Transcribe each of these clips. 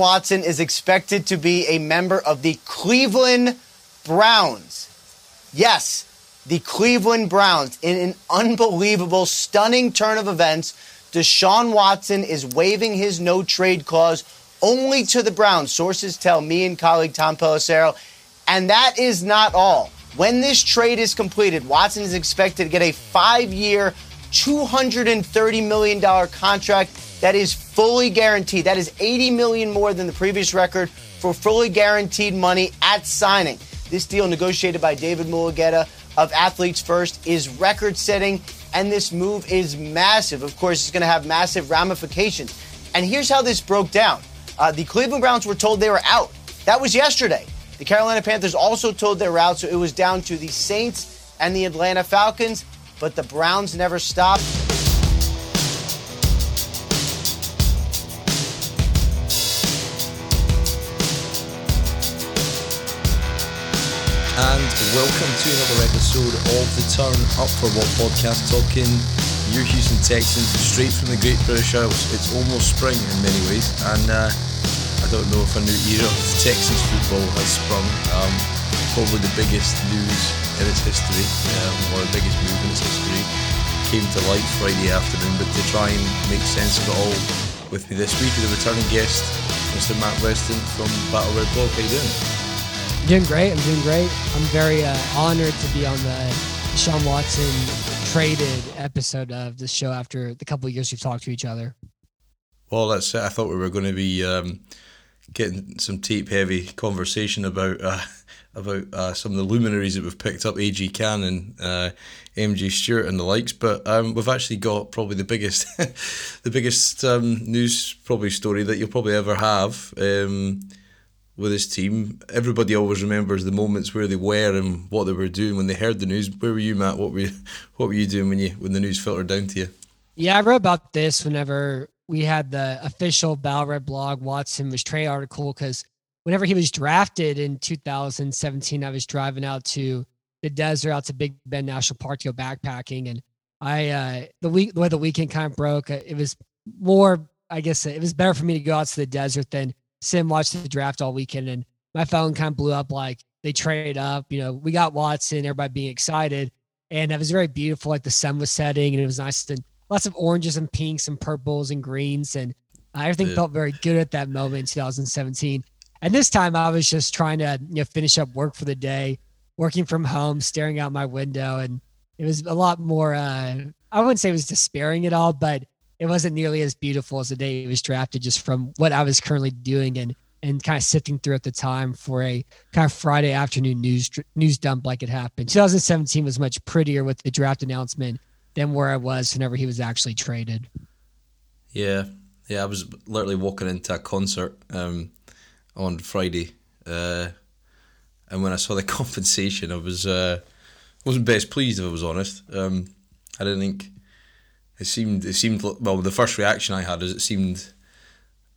Watson is expected to be a member of the Cleveland Browns. Yes, the Cleveland Browns. In an unbelievable, stunning turn of events, Deshaun Watson is waiving his no trade clause only to the Browns. Sources tell me and colleague Tom Pelissero. And that is not all. When this trade is completed, Watson is expected to get a five year, $230 million contract that is fully guaranteed. That is 80 million more than the previous record for fully guaranteed money at signing. This deal negotiated by David Mulugheta of Athletes First is record setting and this move is massive. Of course, it's going to have massive ramifications. And here's how this broke down. Uh, the Cleveland Browns were told they were out. That was yesterday. The Carolina Panthers also told they were out, so it was down to the Saints and the Atlanta Falcons, but the Browns never stopped. Welcome to another episode of the Turn Up for What podcast, talking your Houston Texans straight from the Great British Isles. It's almost spring in many ways, and uh, I don't know if a new era of Texans football has sprung. Um, probably the biggest news in its history, um, or the biggest move in its history, came to light Friday afternoon. But to try and make sense of it all, with me this week is returning guest, Mr. Matt Weston from Battle Red Blog. How you doing? Doing great. I'm doing great. I'm very uh, honored to be on the Sean Watson traded episode of the show after the couple of years we've talked to each other. Well, that's it. I thought we were going to be um, getting some tape heavy conversation about uh, about uh, some of the luminaries that we've picked up, A.G. Cannon, uh, MJ Stewart, and the likes. But um, we've actually got probably the biggest, the biggest um, news probably story that you'll probably ever have. Um, with his team. Everybody always remembers the moments where they were and what they were doing when they heard the news. Where were you, Matt? What were you, what were you doing when you when the news filtered down to you? Yeah, I wrote about this whenever we had the official Battle Red blog Watson was trade article because whenever he was drafted in 2017, I was driving out to the desert, out to Big Bend National Park to go backpacking, and I uh, the week the way the weekend kind of broke, uh, it was more. I guess it was better for me to go out to the desert than Sim watched the draft all weekend and my phone kind of blew up like they traded up. You know, we got Watson, everybody being excited. And it was very beautiful. Like the sun was setting and it was nice and lots of oranges and pinks and purples and greens. And uh, everything yeah. felt very good at that moment in 2017. And this time I was just trying to, you know, finish up work for the day, working from home, staring out my window. And it was a lot more, uh, I wouldn't say it was despairing at all, but it wasn't nearly as beautiful as the day he was drafted, just from what I was currently doing and and kind of sifting through at the time for a kind of Friday afternoon news news dump like it happened. 2017 was much prettier with the draft announcement than where I was whenever he was actually traded. Yeah, yeah, I was literally walking into a concert um, on Friday, uh, and when I saw the compensation, I was uh, wasn't best pleased if I was honest. Um, I didn't think it seemed it seemed well. The first reaction I had is it seemed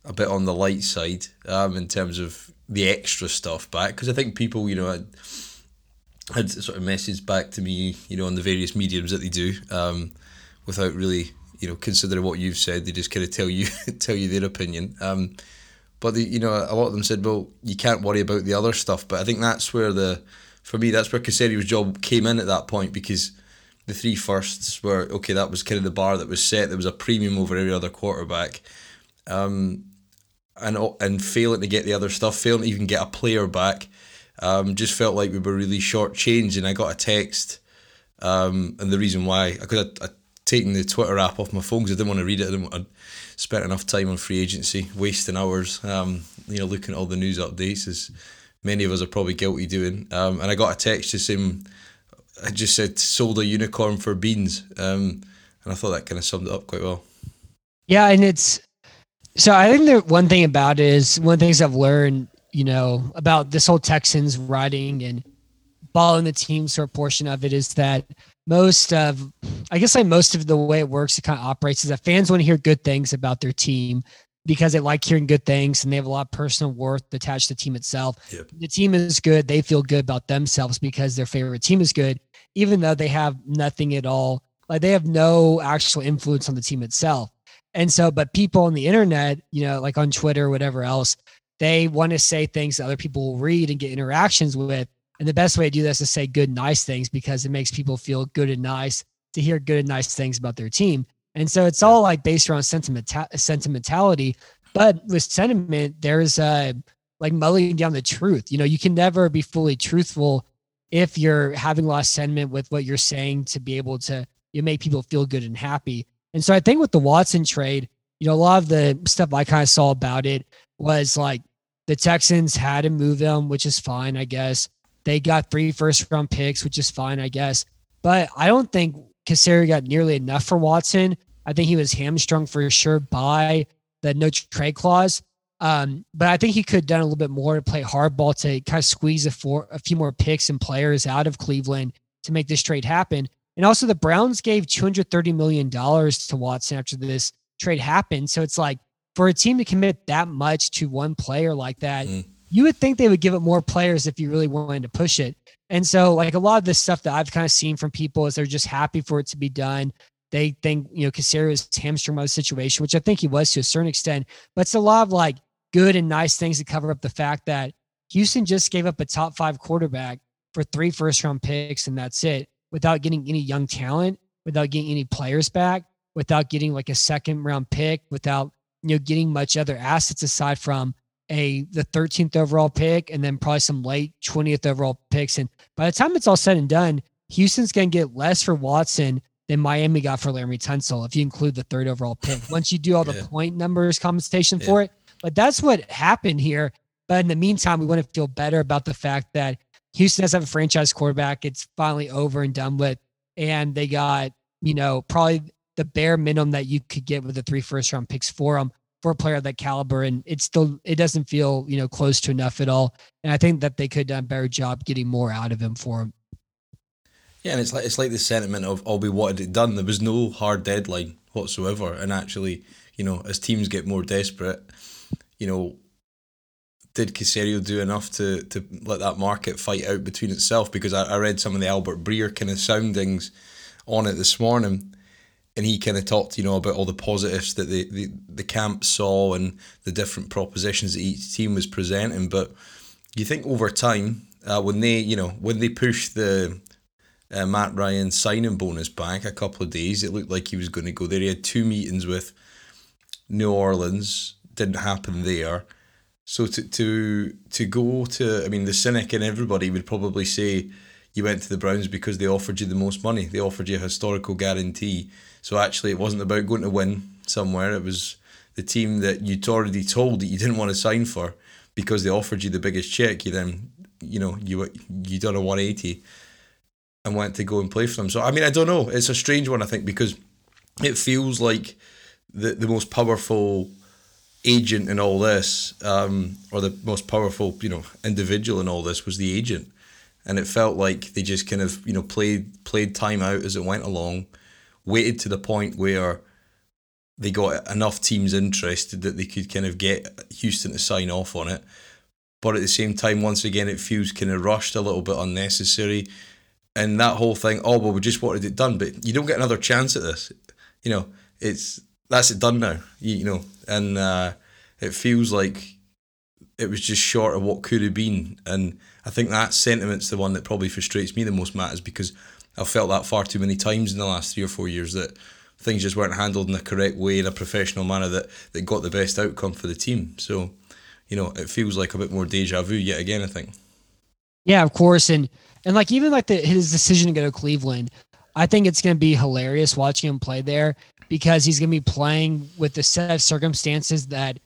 a bit on the light side um, in terms of the extra stuff back because I think people you know had, had sort of messaged back to me you know on the various mediums that they do um, without really you know considering what you've said they just kind of tell you tell you their opinion um, but the, you know a lot of them said well you can't worry about the other stuff but I think that's where the for me that's where Caserio's job came in at that point because the three firsts were okay. That was kind of the bar that was set. There was a premium over every other quarterback, um, and and failing to get the other stuff, failing to even get a player back, um, just felt like we were really shortchanged. And I got a text, um, and the reason why I could have taken the Twitter app off my phone because I didn't want to read it. I didn't spent enough time on free agency, wasting hours, um, you know, looking at all the news updates as many of us are probably guilty doing. Um, and I got a text just saying I just said sold a unicorn for beans, um, and I thought that kind of summed it up quite well. Yeah, and it's so I think the one thing about it is one of the things I've learned, you know, about this whole Texans writing and following the team sort of portion of it is that most of I guess like most of the way it works, it kind of operates is that fans want to hear good things about their team because they like hearing good things and they have a lot of personal worth attached to the team itself. Yep. The team is good. They feel good about themselves because their favorite team is good, even though they have nothing at all. Like they have no actual influence on the team itself. And so, but people on the internet, you know, like on Twitter or whatever else, they want to say things that other people will read and get interactions with. And the best way to do this is say good, nice things because it makes people feel good and nice to hear good and nice things about their team. And so it's all like based around sentimental sentimentality. But with sentiment, there's uh like mulling down the truth. You know, you can never be fully truthful if you're having of sentiment with what you're saying to be able to you make people feel good and happy. And so I think with the Watson trade, you know, a lot of the stuff I kind of saw about it was like the Texans had to move him, which is fine, I guess. They got three first round picks, which is fine, I guess. But I don't think Caserio got nearly enough for Watson. I think he was hamstrung for sure by the no trade clause. Um, but I think he could have done a little bit more to play hardball to kind of squeeze a, four, a few more picks and players out of Cleveland to make this trade happen. And also, the Browns gave $230 million to Watson after this trade happened. So it's like for a team to commit that much to one player like that, mm. you would think they would give it more players if you really wanted to push it. And so, like a lot of this stuff that I've kind of seen from people is they're just happy for it to be done. They think, you know, hamstrung by the situation, which I think he was to a certain extent, but it's a lot of like good and nice things to cover up the fact that Houston just gave up a top five quarterback for three first round picks, and that's it without getting any young talent, without getting any players back, without getting like a second round pick, without, you know, getting much other assets aside from a the 13th overall pick and then probably some late 20th overall picks. And by the time it's all said and done, Houston's going to get less for Watson than Miami got for Laremy Tunsil if you include the third overall pick. Once you do all the point numbers compensation yeah. for it, but that's what happened here. But in the meantime, we want to feel better about the fact that Houston does have a franchise quarterback. It's finally over and done with, and they got you know probably the bare minimum that you could get with the three first round picks for them for a player of that caliber, and it's still it doesn't feel you know close to enough at all. And I think that they could have done a better job getting more out of him for him. Yeah, and it's like it's like the sentiment of "oh, we wanted it done." There was no hard deadline whatsoever, and actually, you know, as teams get more desperate, you know, did Caserio do enough to to let that market fight out between itself? Because I, I read some of the Albert Breer kind of soundings on it this morning, and he kind of talked, you know, about all the positives that the, the, the camp saw and the different propositions that each team was presenting. But you think over time, uh, when they, you know, when they pushed the uh, Matt Ryan signing bonus back a couple of days. It looked like he was going to go there. He had two meetings with New Orleans, didn't happen there. So to to to go to, I mean, the cynic and everybody would probably say you went to the Browns because they offered you the most money. They offered you a historical guarantee. So actually, it wasn't about going to win somewhere. It was the team that you'd already told that you didn't want to sign for because they offered you the biggest check. You then, you know, you you done a one eighty and went to go and play for them. So I mean, I don't know. It's a strange one, I think, because it feels like the the most powerful agent in all this, um, or the most powerful, you know, individual in all this was the agent, and it felt like they just kind of, you know, played played time out as it went along, waited to the point where they got enough teams interested that they could kind of get Houston to sign off on it. But at the same time, once again, it feels kind of rushed, a little bit unnecessary and that whole thing. Oh well, we just wanted it done, but you don't get another chance at this. You know, it's that's it done now. You, you know, and uh, it feels like it was just short of what could have been. And I think that sentiment's the one that probably frustrates me the most, Matt, is because I've felt that far too many times in the last three or four years that things just weren't handled in the correct way in a professional manner that, that got the best outcome for the team. So, you know, it feels like a bit more deja vu yet again, I think. Yeah, of course. And and like even like the, his decision to go to Cleveland, I think it's going to be hilarious watching him play there because he's going to be playing with the set of circumstances that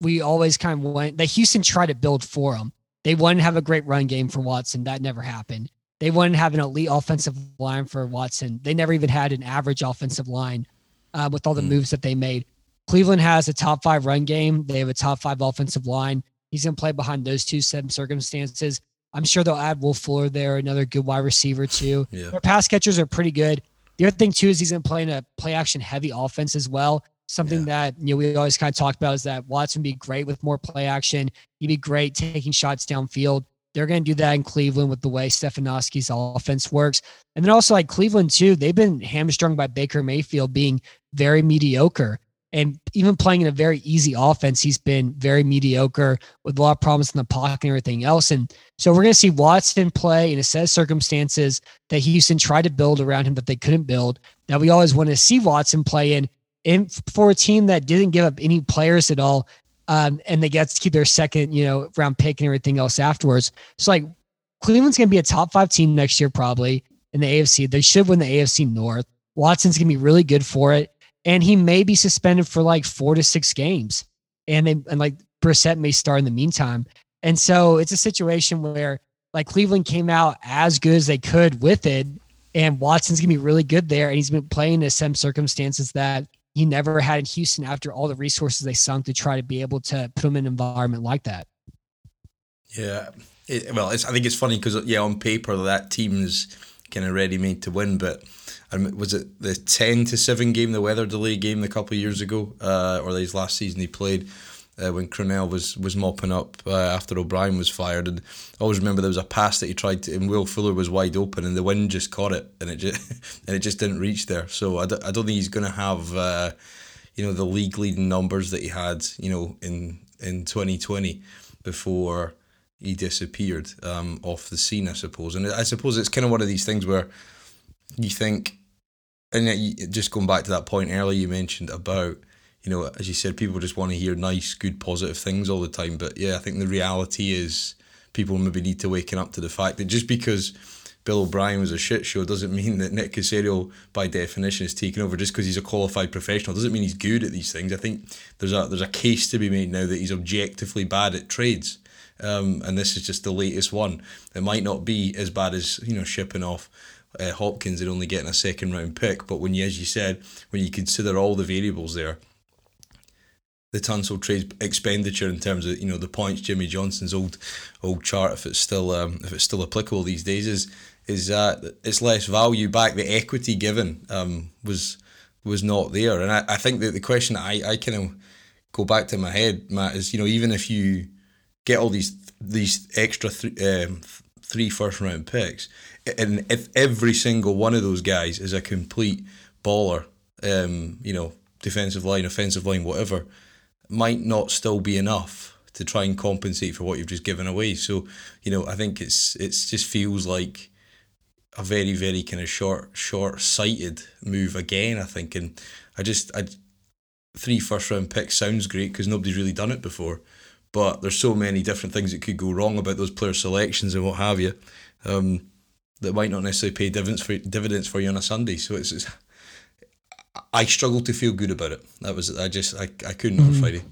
we always kind of went that Houston tried to build for him. They to have a great run game for Watson. That never happened. They to have an elite offensive line for Watson. They never even had an average offensive line uh, with all the mm. moves that they made. Cleveland has a top five run game. They have a top five offensive line. He's going to play behind those two set of circumstances. I'm sure they'll add Will Fuller there, another good wide receiver too. Yeah. Their pass catchers are pretty good. The other thing too is he's going to play in a play action heavy offense as well. Something yeah. that you know we always kind of talked about is that Watson would be great with more play action. He'd be great taking shots downfield. They're going to do that in Cleveland with the way Stefanski's offense works. And then also like Cleveland too, they've been hamstrung by Baker Mayfield being very mediocre. And even playing in a very easy offense, he's been very mediocre with a lot of problems in the pocket and everything else. And so we're going to see Watson play in a set of circumstances that Houston tried to build around him that they couldn't build. That we always want to see Watson play in. And for a team that didn't give up any players at all, um, and they get to keep their second, you know, round pick and everything else afterwards. So like Cleveland's going to be a top five team next year, probably in the AFC. They should win the AFC North. Watson's going to be really good for it and he may be suspended for like four to six games. And they and like Brissett may start in the meantime. And so it's a situation where like Cleveland came out as good as they could with it, and Watson's gonna be really good there. And he's been playing in some circumstances that he never had in Houston after all the resources they sunk to try to be able to put him in an environment like that. Yeah. It, well, I think it's funny because yeah, on paper that team's kind of ready made to win, but was it the ten to seven game, the weather delay game, a couple of years ago, uh, or his last season he played. Uh, when Crennel was was mopping up uh, after O'Brien was fired, and I always remember there was a pass that he tried to, and Will Fuller was wide open, and the wind just caught it, and it just and it just didn't reach there. So I don't, I don't think he's going to have, uh, you know, the league leading numbers that he had, you know, in in twenty twenty before he disappeared um, off the scene, I suppose. And I suppose it's kind of one of these things where you think and just going back to that point earlier you mentioned about you know as you said people just want to hear nice good positive things all the time. But yeah i think the reality is people maybe need to waken up to the fact that just because Bill O'Brien was a shit show doesn't mean that Nick Caserio by definition is taking over just because he's a qualified professional. Doesn't mean he's good at these things. I think there's a there's a case to be made now that he's objectively bad at trades. Um, and this is just the latest one. It might not be as bad as you know shipping off uh, Hopkins and only getting a second round pick. But when you, as you said, when you consider all the variables there, the Tunsil trade expenditure in terms of you know the points Jimmy Johnson's old old chart if it's still um, if it's still applicable these days is is that it's less value back the equity given um, was was not there and I, I think that the question I, I kind of go back to my head Matt is you know even if you get all these these extra th- um, three first round picks and if every single one of those guys is a complete baller, um, you know, defensive line, offensive line, whatever, might not still be enough to try and compensate for what you've just given away. So, you know, I think it's it's just feels like a very very kind of short short sighted move again. I think, and I just I three first round picks sounds great because nobody's really done it before, but there's so many different things that could go wrong about those player selections and what have you. Um, that might not necessarily pay dividends for dividends for you on a Sunday. So it's, it's I struggle to feel good about it. That was I just I, I couldn't mm-hmm. on Friday.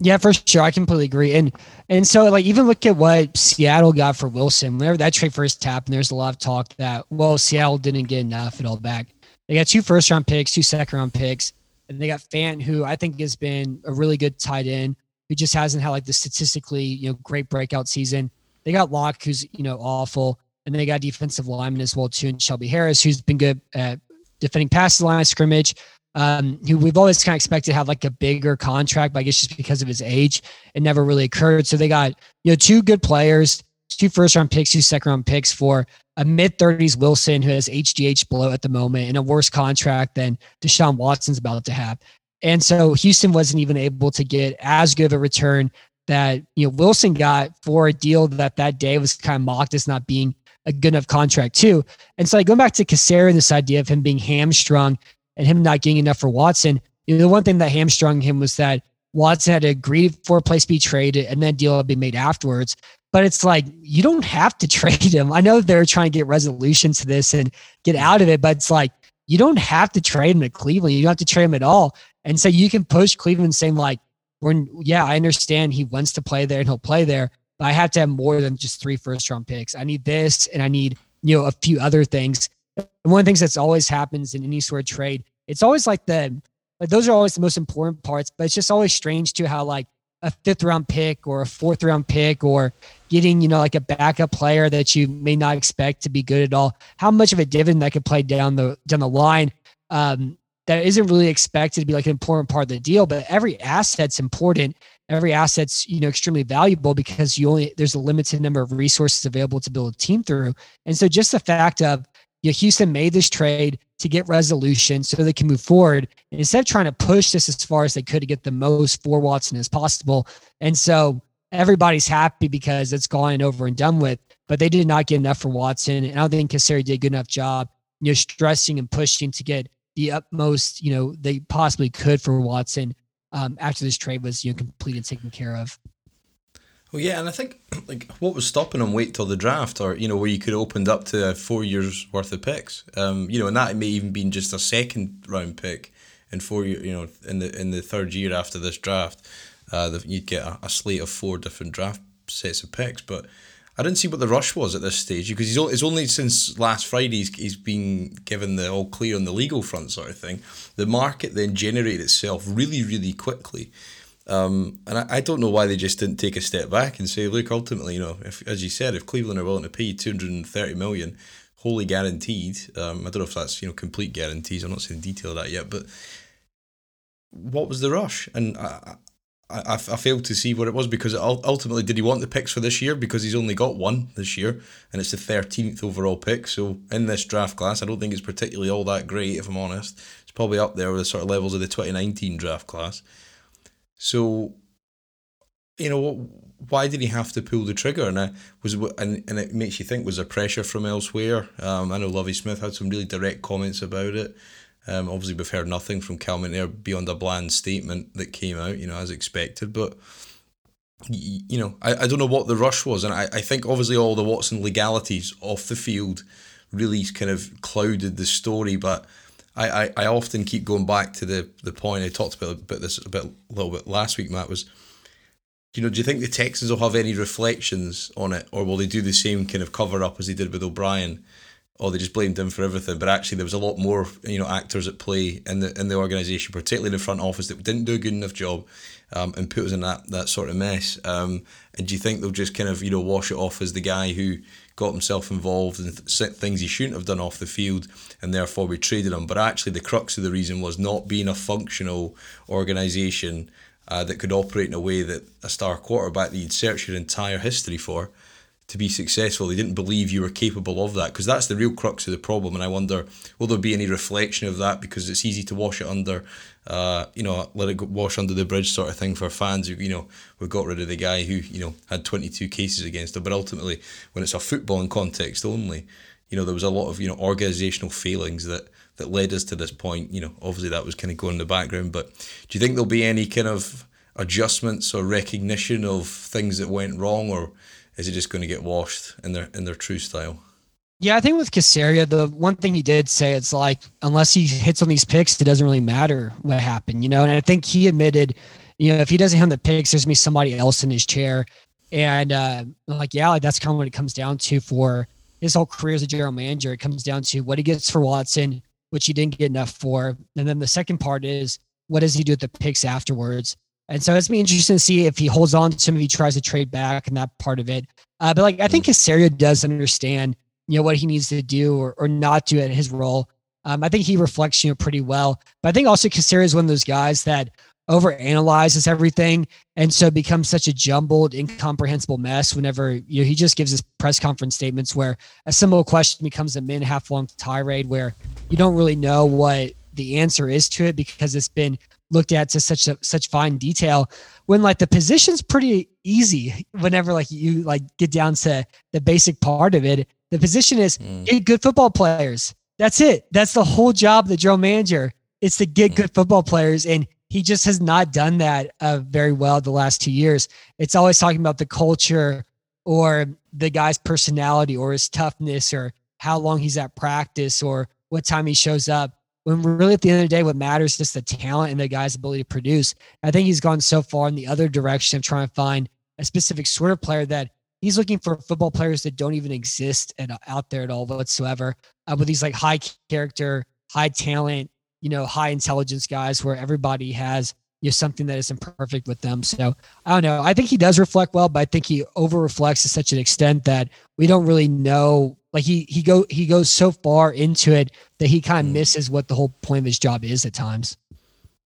Yeah, for sure. I completely agree. And and so like even look at what Seattle got for Wilson. Whenever that trade first happened, there's a lot of talk that well, Seattle didn't get enough at all back. They got two first round picks, two second round picks, and they got Fant, who I think has been a really good tight end, who just hasn't had like the statistically, you know, great breakout season. They got Lock, who's, you know, awful. And they got defensive lineman as well too, and Shelby Harris, who's been good at defending past the line of scrimmage. Um, who we've always kind of expected to have like a bigger contract, but I guess just because of his age, it never really occurred. So they got you know two good players, two first round picks, two second round picks for a mid thirties Wilson who has HGH below at the moment and a worse contract than Deshaun Watson's about to have. And so Houston wasn't even able to get as good of a return that you know Wilson got for a deal that that day was kind of mocked as not being a good enough contract too. And so like going back to Caserio, this idea of him being hamstrung and him not getting enough for Watson, you know, the one thing that hamstrung him was that Watson had agreed for a place to be traded and then deal would be made afterwards. But it's like you don't have to trade him. I know they're trying to get resolution to this and get out of it, but it's like you don't have to trade him to Cleveland. You don't have to trade him at all. And so you can push Cleveland saying like, "When yeah, I understand he wants to play there and he'll play there, but I have to have more than just three first round picks. I need this and I need, you know, a few other things. And one of the things that's always happens in any sort of trade, it's always like the, like those are always the most important parts, but it's just always strange to how like a fifth round pick or a fourth round pick or getting, you know, like a backup player that you may not expect to be good at all, how much of a dividend that could play down the, down the line. Um, that isn't really expected to be like an important part of the deal, but every asset's important every asset's you know extremely valuable because you only there's a limited number of resources available to build a team through and so just the fact of you know, Houston made this trade to get resolution so they can move forward. And instead of trying to push this as far as they could to get the most for Watson as possible. And so everybody's happy because it's gone over and done with, but they did not get enough for Watson. And I don't think Caserio did a good enough job, you know, stressing and pushing to get the utmost, you know, they possibly could for Watson um, after this trade was, you know, completed, taken care of. Well, yeah, and I think like what was stopping him wait till the draft, or you know, where you could have opened up to four years worth of picks, um, you know, and that may even been just a second round pick in four year, you know, in the in the third year after this draft, uh, you'd get a, a slate of four different draft sets of picks, but I didn't see what the rush was at this stage because he's it's only since last Friday he's, he's been given the all clear on the legal front sort of thing. The market then generated itself really really quickly, um, and I, I don't know why they just didn't take a step back and say, look, ultimately, you know, if as you said, if Cleveland are willing to pay two hundred and thirty million, wholly guaranteed. Um, I don't know if that's you know complete guarantees. I'm not saying detail of that yet, but what was the rush? And I, I, I failed to see what it was because ultimately, did he want the picks for this year? Because he's only got one this year, and it's the 13th overall pick. So in this draft class, I don't think it's particularly all that great, if I'm honest. It's probably up there with the sort of levels of the 2019 draft class. So, you know, why did he have to pull the trigger? And I was, and, and it makes you think: was there pressure from elsewhere? Um, I know Lovie Smith had some really direct comments about it. Um, obviously, we've heard nothing from Cal McNair beyond a bland statement that came out, you know, as expected. But, you know, I, I don't know what the rush was. And I, I think obviously all the Watson legalities off the field really kind of clouded the story. But I, I, I often keep going back to the, the point I talked about, about this a bit a little bit last week, Matt, was you know, do you think the Texans will have any reflections on it, or will they do the same kind of cover up as they did with O'Brien? Oh, they just blamed him for everything. But actually, there was a lot more, you know, actors at play in the in the organisation, particularly the front office, that didn't do a good enough job um, and put us in that that sort of mess. Um, and do you think they'll just kind of, you know, wash it off as the guy who got himself involved in things he shouldn't have done off the field, and therefore we traded him? But actually, the crux of the reason was not being a functional organisation. Uh, that could operate in a way that a star quarterback that you'd search your entire history for to be successful. They didn't believe you were capable of that because that's the real crux of the problem. And I wonder, will there be any reflection of that? Because it's easy to wash it under, uh, you know, let it wash under the bridge sort of thing for fans who, you know, we got rid of the guy who, you know, had 22 cases against him. But ultimately, when it's a footballing context only, you know, there was a lot of, you know, organisational failings that, that led us to this point. You know, obviously that was kind of going in the background. But do you think there'll be any kind of adjustments or recognition of things that went wrong or is it just going to get washed in their in their true style? Yeah, I think with Caserio, the one thing he did say, it's like unless he hits on these picks, it doesn't really matter what happened, you know. And I think he admitted, you know, if he doesn't hit on the picks, there's gonna be somebody else in his chair. And uh, like, yeah, like that's kind of what it comes down to for his whole career as a general manager. It comes down to what he gets for Watson, which he didn't get enough for, and then the second part is what does he do with the picks afterwards. And so it's be interesting to see if he holds on to him, if he tries to trade back and that part of it. Uh, but like I think Caserio does understand, you know, what he needs to do or, or not do in his role. Um, I think he reflects, you know, pretty well. But I think also Caserio is one of those guys that overanalyzes everything and so becomes such a jumbled, incomprehensible mess whenever you know he just gives his press conference statements where a simple question becomes a min half long tirade where you don't really know what the answer is to it because it's been looked at to such a, such fine detail when like the position's pretty easy whenever like you like get down to the basic part of it. The position is mm. get good football players. That's it. That's the whole job of the general manager it's to get mm. good football players and he just has not done that uh, very well the last two years. It's always talking about the culture or the guy's personality or his toughness or how long he's at practice or what time he shows up when really at the end of the day, what matters is just the talent and the guy's ability to produce. I think he's gone so far in the other direction of trying to find a specific sort of player that he's looking for football players that don't even exist at, out there at all whatsoever. Uh, with these like high character, high talent, you know, high intelligence guys where everybody has you know something that is imperfect with them. So I don't know. I think he does reflect well, but I think he over reflects to such an extent that we don't really know like he he go he goes so far into it that he kind of mm. misses what the whole point of his job is at times.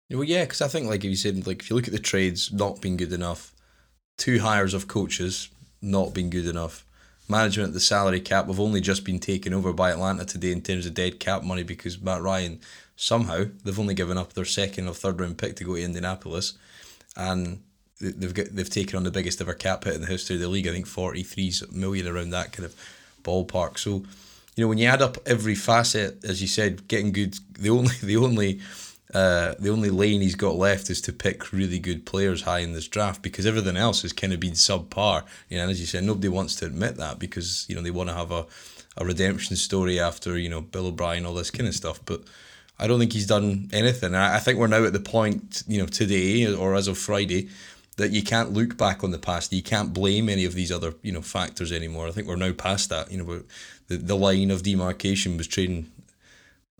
Well, yeah, because I think like if you said, like if you look at the trades not being good enough, two hires of coaches not being good enough, management of the salary cap. We've only just been taken over by Atlanta today in terms of dead cap money because Matt Ryan somehow they've only given up their second or third round pick to go to Indianapolis, and they've got they've taken on the biggest ever cap hit in the history of the league. I think forty three million around that kind of ballpark. So, you know, when you add up every facet, as you said, getting good, the only the only uh, the only lane he's got left is to pick really good players high in this draft because everything else has kind of been subpar. You know, and as you said, nobody wants to admit that because you know they want to have a, a redemption story after you know Bill O'Brien, all this kind of stuff. But I don't think he's done anything. I think we're now at the point, you know, today or as of Friday, that you can't look back on the past. You can't blame any of these other, you know, factors anymore. I think we're now past that. You know, the the line of demarcation was trading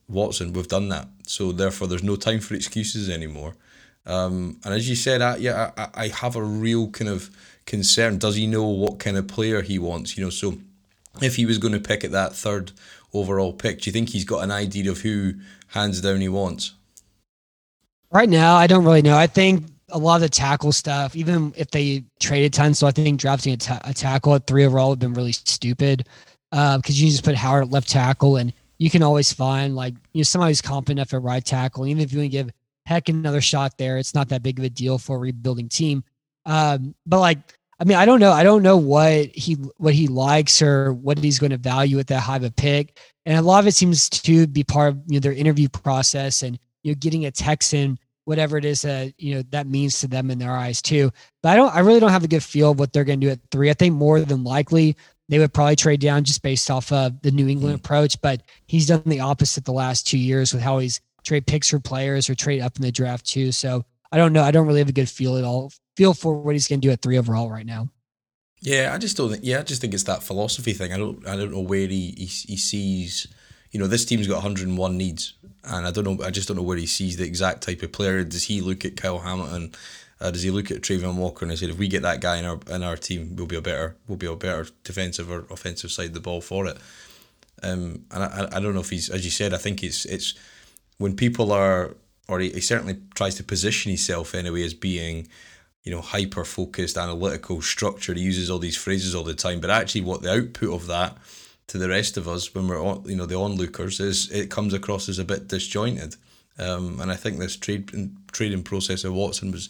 Watson. We've done that, so therefore there's no time for excuses anymore. Um, and as you said, I, yeah, I, I have a real kind of concern. Does he know what kind of player he wants? You know, so if he was going to pick at that third overall pick, do you think he's got an idea of who hands down he wants? Right now, I don't really know. I think a lot of the tackle stuff, even if they traded Tunsil I think drafting a, ta- a tackle at three overall would have been really stupid because uh, you just put Howard at left tackle and you can always find like you know somebody who's competent enough at right tackle. Even if you give Heck another shot there, it's not that big of a deal for a rebuilding team. Um, but like, I mean, I don't know. I don't know what he what he likes or what he's going to value at that high of a pick. And a lot of it seems to be part of you know their interview process and you know getting a Texan whatever it is that you know that means to them in their eyes too. But I don't I really don't have a good feel of what they're going to do at three. I think more than likely they would probably trade down just based off of the New England mm approach. But he's done the opposite the last two years with how he's trade picks for players or trade up in the draft too. So I don't know. I don't really have a good feel at all. Feel for what he's going to do at three overall right now. Yeah, I just don't think. Yeah, I just think it's that philosophy thing. I don't. I don't know where he he, he sees. You know, this team's got 101 needs, and I don't know. I just don't know where he sees the exact type of player. Does he look at Kyle Hamilton uh, does he look at Travon Walker and said, if we get that guy in our in our team, we'll be a better we'll be a better defensive or offensive side of the ball for it. Um, and I, I don't know if he's as you said. I think it's it's when people are or he, he certainly tries to position himself anyway as being you know hyper focused analytical structured he uses all these phrases all the time but actually what the output of that to the rest of us when we're on you know the onlookers is it comes across as a bit disjointed um, and I think this trade trading process of Watson was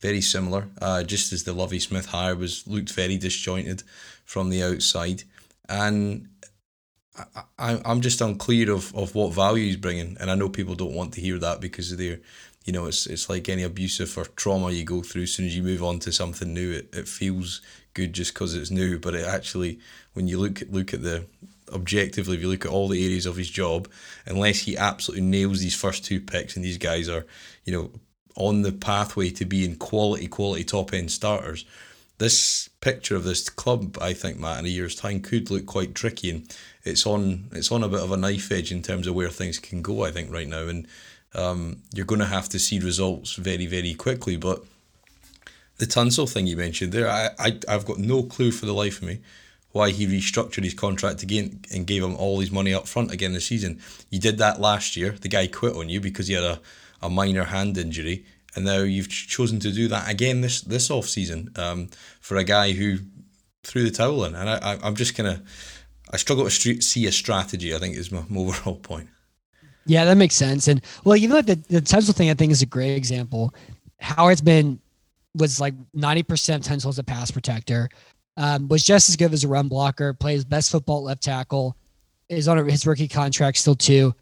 very similar. Uh, just as the Lovie Smith hire was looked very disjointed from the outside, and I, I'm just unclear of, of what value he's bringing, and I know people don't want to hear that because they're, you know, it's it's like any abusive or trauma you go through. As soon as you move on to something new, it, it feels good just because it's new, but it actually, when you look look at the objectively, if you look at all the areas of his job, unless he absolutely nails these first two picks, and these guys are, you know, on the pathway to being quality, quality top end starters. This picture of this club, I think, Matt, in a year's time could look quite tricky, and it's on it's on a bit of a knife edge in terms of where things can go. I think right now, and um, you're going to have to see results very, very quickly. But the Tunsil thing you mentioned there, I, I I've got no clue for the life of me why he restructured his contract again and gave him all his money up front again this season. You did that last year. The guy quit on you because he had a a minor hand injury, and now you've chosen to do that again this this off season um, for a guy who threw the towel in. And I, I I'm just kind of I struggle to see a strategy. I think is my, my overall point. Yeah, that makes sense. And well, you know, the the Tunsil thing I think is a great example. Howard's been was like ninety percent Tunsil as a pass protector. Um, was just as good as a run blocker. Plays best football left tackle. Is on his rookie contract still too.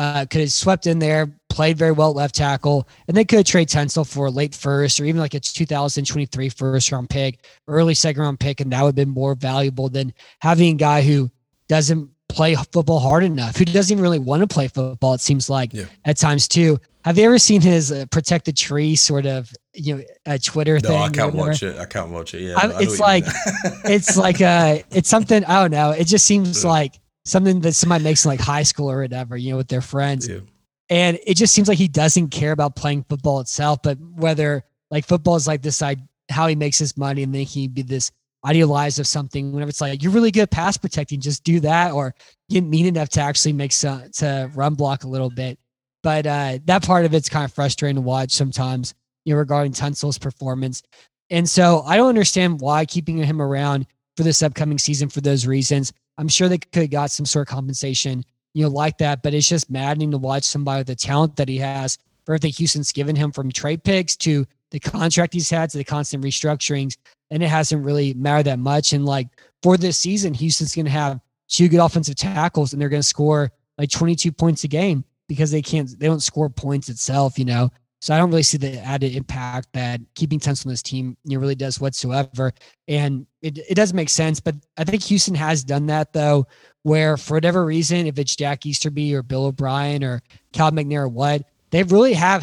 Uh, could have swept in there, played very well left tackle, and they could trade Tunsil for a late first or even like a 2023 first round pick, early second round pick, and that would have been more valuable than having a guy who doesn't play football hard enough, who doesn't even really want to play football. It seems like yeah. at times too. Have you ever seen his uh, protect the tree sort of you know a Twitter no, thing? I can't watch it. I can't watch it. Yeah, it's like it's like uh it's something I don't know. It just seems like something that somebody makes in like high school or whatever, you know, with their friends. Yeah. And it just seems like he doesn't care about playing football itself, but whether like football is like this, like how he makes his money and then he be this idealized of something whenever it's like you're really good pass protecting just do that or get mean enough to actually make some to run block a little bit but uh that part of it's kind of frustrating to watch sometimes you know regarding Tunsil's performance and so I don't understand why keeping him around for this upcoming season for those reasons. I'm sure they could have got some sort of compensation, you know, like that. But it's just maddening to watch somebody with the talent that he has for everything Houston's given him from trade picks to the contract he's had to the constant restructurings. And it hasn't really mattered that much. And like for this season, Houston's going to have two good offensive tackles and they're going to score like 22 points a game because they can't, they don't score points itself, you know? So I don't really see the added impact that keeping Tunsil on this team really does whatsoever. And it, it does make sense. But I think Houston has done that though, where for whatever reason, if it's Jack Easterby or Bill O'Brien or Cal McNair or what, they really have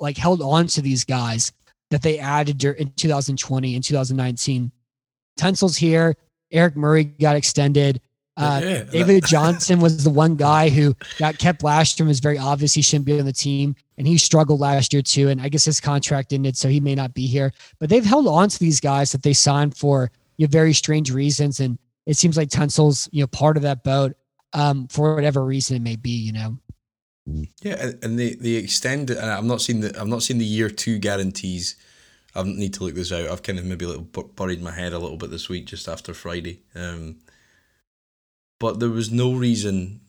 like held on to these guys that they added in 2020 and 2019. Tunsil's here. Eric Murray got extended. Uh, yeah, David Johnson was the one guy who got kept last year and was very obvious he shouldn't be on the team. And he struggled last year too. And I guess his contract ended, so he may not be here. But they've held on to these guys that they signed for you know, very strange reasons. And it seems like Tunsil's you know part of that boat um, for whatever reason it may be, you know. Yeah, and they they extend and I'm not seeing the I'm not seeing the year two guarantees. I need to look this out. I've kind of maybe a little buried my head a little bit this week just after Friday. Um, but there was no reason,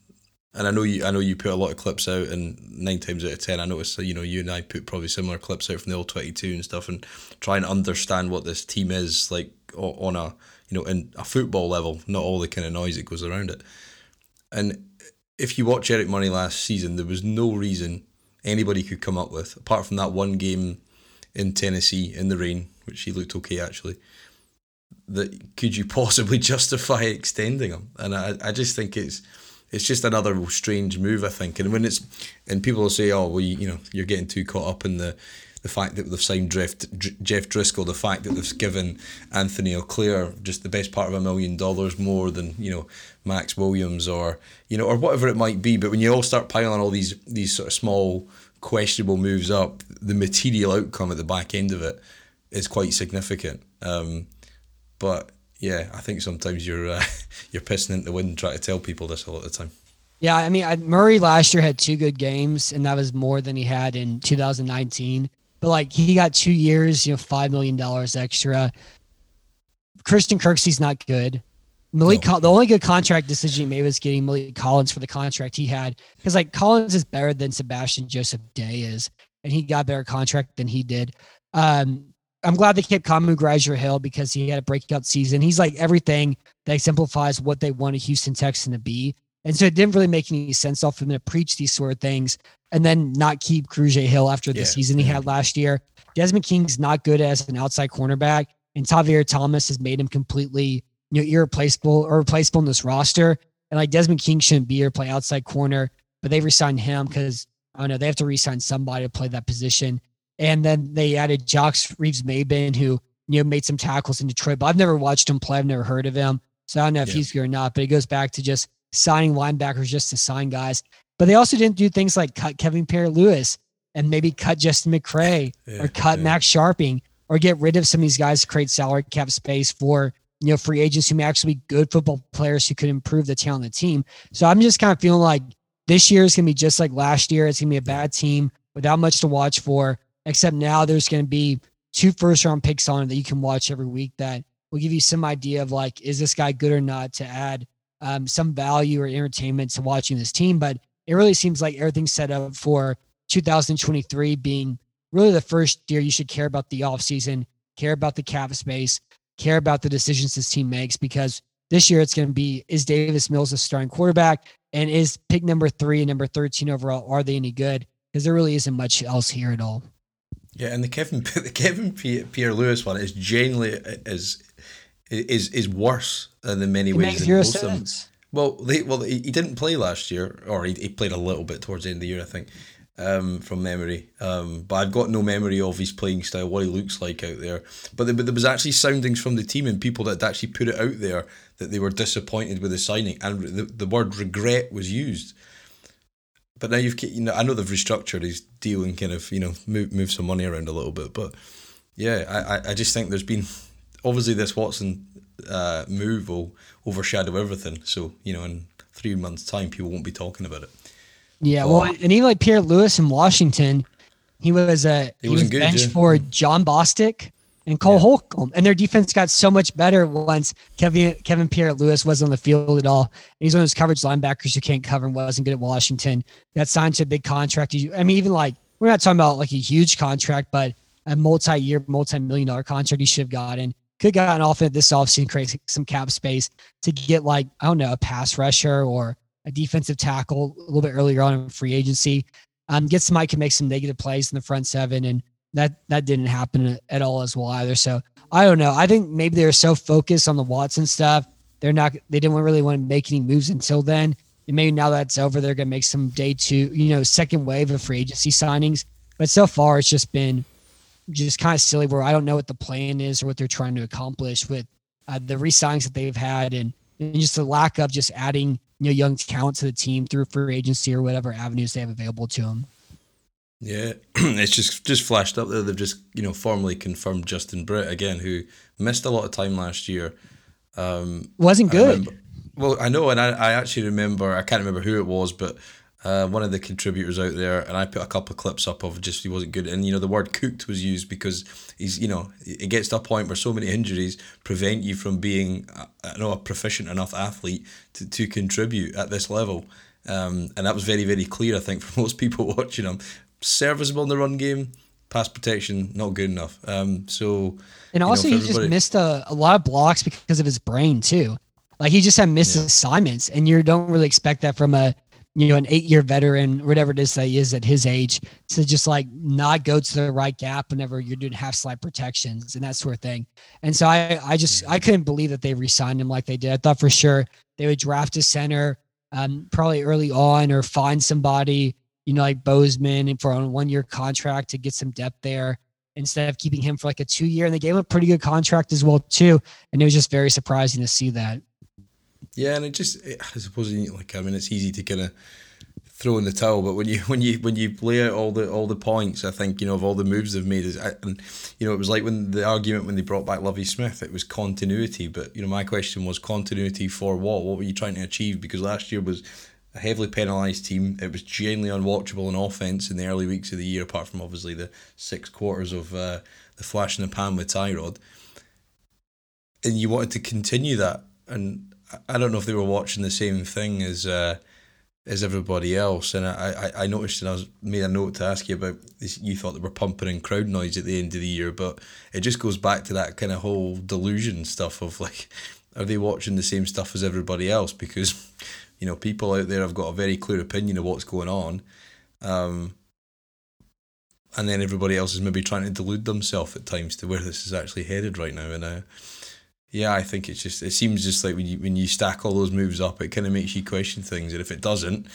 and I know you I know you put a lot of clips out, and nine times out of ten I noticed you know you and I put probably similar clips out from the old twenty two and stuff, and try and understand what this team is like on a you know in a football level, not all the kind of noise that goes around it, and if you watch Eric Murray last season, there was no reason anybody could come up with, apart from that one game in Tennessee in the rain, which he looked okay actually, that could you possibly justify extending him? And I, I just think it's it's just another strange move, I think. And when it's and people will say, oh, well, you, you know, you're getting too caught up in the the fact that they've signed Jeff, Jeff Driskel, the fact that they've given Anthony Auclair just the best part of a million dollars more than you know Max Williams or you know or whatever it might be. But when you all start piling all these these sort of small questionable moves up, the material outcome at the back end of it is quite significant. Um, but yeah, I think sometimes you're uh, you're pissing into the wind trying to tell people this a lot of the time. Yeah, I mean, I, Murray last year had two good games, and that was more than he had in 2019. But like he got two years, you know, five million dollars extra. Christian Kirksey's not good. Maliek, no. the only good contract decision he made was getting Maliek Collins for the contract he had. Because like Collins is better than Sebastian Joseph Day is, and he got better contract than he did. Um, I'm glad they kept Kamu Grugier-Hill because he had a breakout season. He's like everything that exemplifies what they want a Houston Texan to be. And so it didn't really make any sense off him to preach these sort of things and then not keep Grugier-Hill after the yeah, season he had last year. Desmond King's not good as an outside cornerback, and Tavierre Thomas has made him completely you know irreplaceable or replaceable in this roster. And like Desmond King shouldn't be here play outside corner, but they resigned him because I don't know they have to resign somebody to play that position. And then they added Jacques Reeves-Maybin, who you know made some tackles in Detroit, but I've never watched him play. I've never heard of him, so I don't know if yeah. he's good or not. But it goes back to just signing linebackers just to sign guys. But they also didn't do things like cut Kevin Pierre Louis and maybe cut Justin McCray yeah, or cut yeah. Max Scharping or get rid of some of these guys to create salary cap space for you know free agents who may actually be good football players who could improve the talent of the team. So I'm just kind of feeling like this year is gonna be just like last year. It's gonna be a bad team without much to watch for, except now there's gonna be two first round picks on it that you can watch every week that will give you some idea of like, is this guy good or not to add um, some value or entertainment to watching this team. But it really seems like everything's set up for 2023 being really the first year you should care about the offseason, care about the cap space, care about the decisions this team makes because this year it's going to be is Davis Mills a starting quarterback and is pick number three and number 13 overall, are they any good? Because there really isn't much else here at all. Yeah, and the Kevin the Kevin Pierre-Louis one is generally is is is worse in many it ways. Makes zero sense. Well, they, well, he, didn't play last year, or he, he played a little bit towards the end of the year, I think, um, from memory. Um, but I've got no memory of his playing style, what he looks like out there. But, there, but there was actually soundings from the team and people that actually put it out there that they were disappointed with the signing, and the, the word regret was used. But now you've, you know, I know they've restructured his deal and kind of, you know, move move some money around a little bit. But yeah, I, I just think there's been obviously this Watson uh, move will overshadow everything. So you know, in three months' time, people won't be talking about it. Yeah, but, well, and even like Pierre Louis in Washington, he was a he, he was benched yeah. for Jon Bostic, and Cole yeah. Holcomb. And their defense got so much better once Kevin Kevin Pierre Louis wasn't on the field at all. And he's one of those coverage linebackers who can't cover and wasn't good at Washington. Got signed to a big contract. I mean, even like we're not talking about like a huge contract, but a multi-year, multi-million dollar contract he should have gotten. Could have gotten off it this offseason, create some cap space to get like, I don't know, a pass rusher or a defensive tackle a little bit earlier on in free agency. Um, get somebody can make some negative plays in the front seven and that that didn't happen at all as well either. So I don't know. I think maybe they're so focused on the Watson stuff, they're not. They didn't really want to make any moves until then. And maybe now that's over, they're going to make some day two, you know, second wave of free agency signings. But so far, it's just been just kind of silly where I don't know what the plan is or what they're trying to accomplish with uh, the re-signings that they've had and, and just the lack of just adding you know young talent to the team through free agency or whatever avenues they have available to them. Yeah, it's just just flashed up there. They've just you know formally confirmed Justin Britt again, who missed a lot of time last year. Um, Wasn't good. Remember, well, I know, and I, I actually remember. I can't remember who it was, but uh, one of the contributors out there, and I put a couple of clips up of just he wasn't good. And you know, the word "cooked" was used because he's you know it gets to a point where so many injuries prevent you from being I know a proficient enough athlete to, to contribute at this level. Um, and that was very very clear, I think, for most people watching him serviceable in the run game. Pass protection not good enough. Um, so and also know, he just missed a, a lot of blocks because of his brain too. Like he just had missed yeah. assignments, and you don't really expect that from a you know an eight year veteran, whatever it is that he is at his age, to just like not go to the right gap whenever you're doing half slide protections and that sort of thing. And so I I just I couldn't believe that they re-signed him like they did. I thought for sure they would draft a center, um, probably early on, or find somebody you know, like Bozeman for a one year contract to get some depth there instead of keeping him for like a two year. And they gave him a pretty good contract as well, too. And it was just very surprising to see that. Yeah, and it just, I suppose, like, I mean, it's easy to kind of throw in the towel, but when you when you when you play out all the all the points, I think you know of all the moves they've made, is and you know it was like when the argument when they brought back Lovie Smith, it was continuity. But you know my question was continuity for what? What were you trying to achieve? Because last year was a heavily penalised team. It was genuinely unwatchable in offence in the early weeks of the year, apart from obviously the six quarters of uh, the flash in the pan with Tyrod. And you wanted to continue that. And I don't know if they were watching the same thing as uh, as everybody else. And I, I, I noticed and I was made a note to ask you about this. You thought they were pumping in crowd noise at the end of the year, but it just goes back to that kind of whole delusion stuff of like, are they watching the same stuff as everybody else? Because you know, people out there have got a very clear opinion of what's going on. Um, and then everybody else is maybe trying to delude themselves at times to where this is actually headed right now. And uh, yeah, I think it's just it seems just like when you when you stack all those moves up, it kind of makes you question things. And if it doesn't,